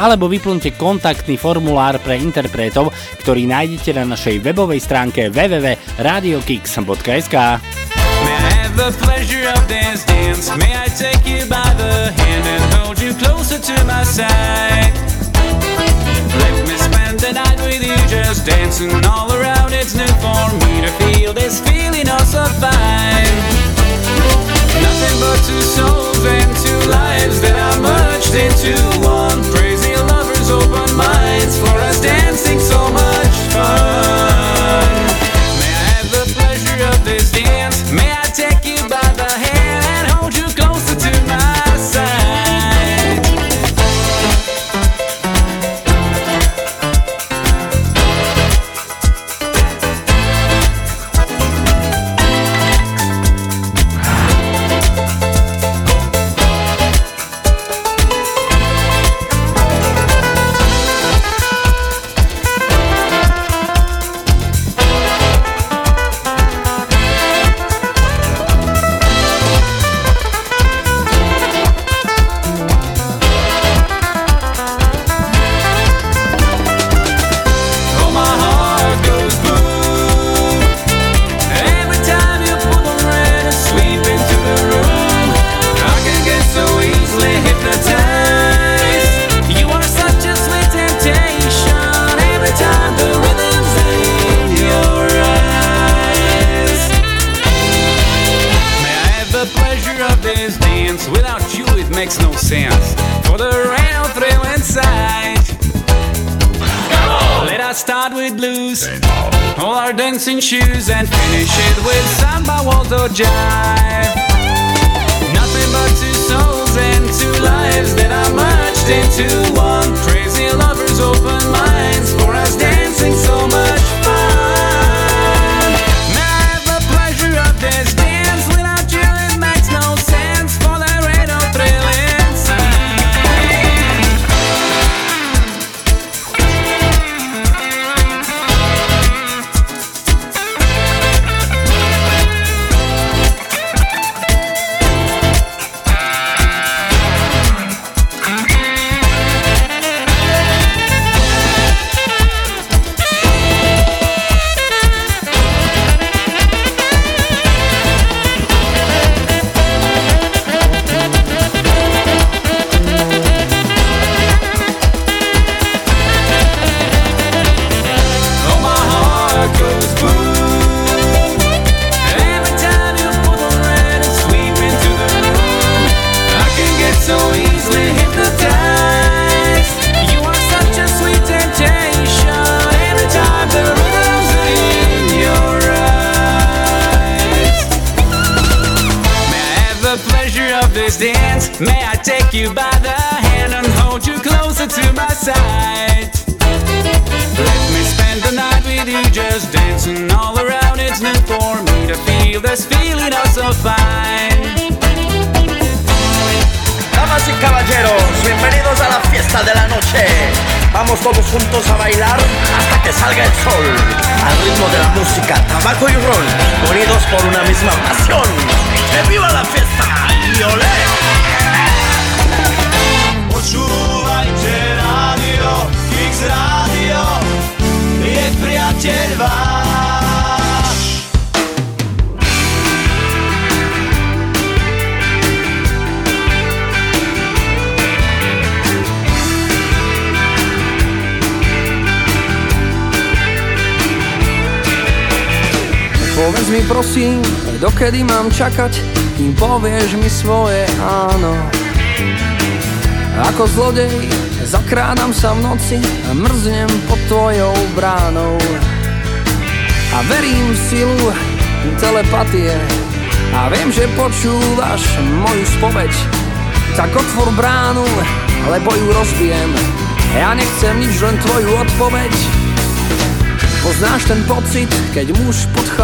alebo vyplňte kontaktný formulár pre interpretov, ktorý nájdete na našej webovej stránke www.radiokix.sk. May I have the pleasure of this dance? May I take you by the hand and hold you closer to my side? Let me spend the night with you, just dancing all around. It's new for me to feel this feeling oh so fine. Nothing but two souls and two lives that are merged into one. Crazy lovers, open minds for us dancing so much fun.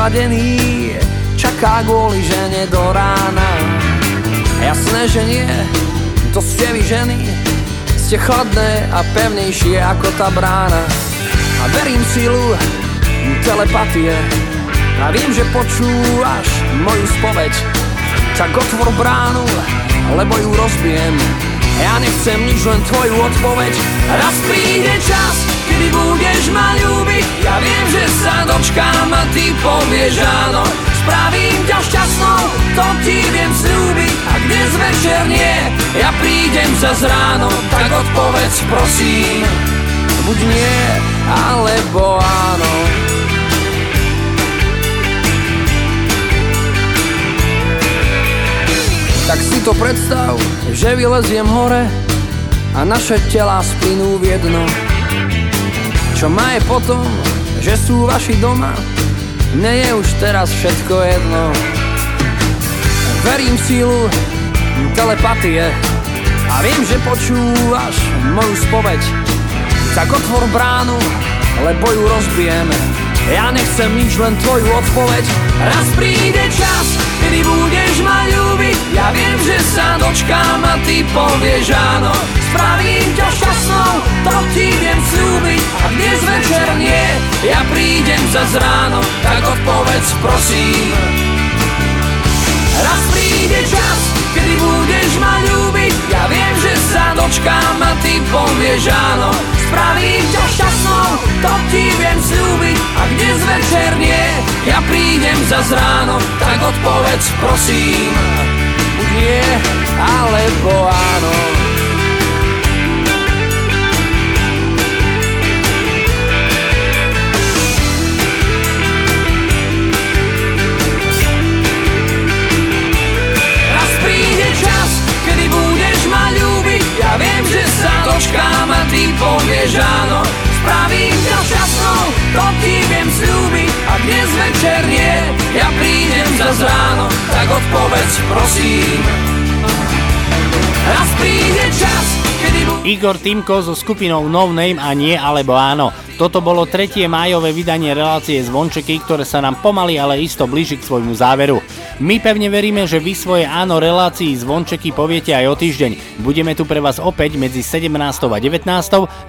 Muž podchladený čaká kvôli žene do rána. Jasné, že nie, to ste vy ženy, ste chladné a pevnejšie ako tá brána. A verím silu telepatie a viem, že počúvaš moju spoveď. Tak otvor bránu, lebo ju rozbijem. Ja nechcem nič, len tvoju odpoveď. Raz príde čas, kedy budeš ma ľúbiť. Ja viem, že sa dočkám a ty povieš áno. Spravím ťa šťastnou, to ti viem slúbiť. A dnes večer nie, ja prídem za ráno. Tak odpovedz prosím, buď nie, alebo áno. Tak si to predstav, že vyleziem hore a naše telá splynú v jedno. Čo má je potom, že sú vaši doma, mne je už teraz všetko jedno. Verím sílu telepatie a viem, že počúvaš moju spoveď. Tak otvor bránu, lebo ju rozbijeme. Ja nechcem nič, len tvoju odpoveď. Raz príde čas, kedy budeš ma ľúbiť. Ja viem, že sa dočkám a ty povieš áno. Spravím ťa šťastnou, to ti viem slúbiť. A dnes večer nie, ja prídem za ráno. Tak odpovedz prosím. Raz príde čas, kedy budeš ma ľúbiť. Ja viem, že sa dočkám a ty povieš áno. Spravím ťa šťastnou, to ti viem slúbiť. A dnes večer nie, ja prídem za ráno. Tak odpovedz prosím. Buď nie, alebo áno. Viem, že sa dočkám a ty povieš áno. Spravím ťa šťastnou, to ti viem slúbiť A dnes večer nie, ja prídem za ráno Tak odpovedz prosím. Raz príde čas, kedy bu- Igor Timko so skupinou No Name a nie alebo áno. Toto bolo tretie májové vydanie relácie Zvončeky, ktoré sa nám pomaly, ale isto blíži k svojmu záveru. My pevne veríme, že vy svoje áno relácií Zvončeky poviete aj o týždeň. Budeme tu pre vás opäť medzi 17. a 19.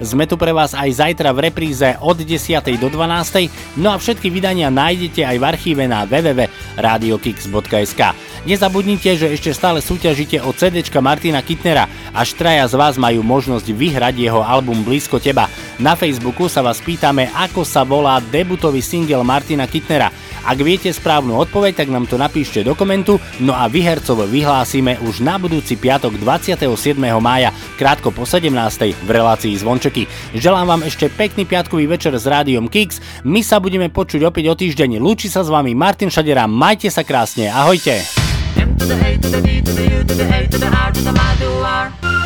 Sme tu pre vás aj zajtra v repríze od 10. do 12. No a všetky vydania nájdete aj v archíve na www.radiokix.sk. Nezabudnite, že ešte stále súťažíte o CDčka Martina Kitnera. Až traja z vás majú možnosť vyhrať jeho album Blízko teba. Na Facebooku sa vás pýtame, ako sa volá debutový single Martina Kitnera. Ak viete správnu odpoveď, tak nám to napíšte do komentu, no a vyhercov vyhlásime už na budúci piatok 27. mája, krátko po 17. v relácii Zvončeky. Želám vám ešte pekný piatkový večer s rádiom Kix. My sa budeme počuť opäť o týždeň. Lúči sa s vami Martin Šadera, majte sa krásne, ahojte. To the A to the D to the U to the A to the R to the M to R.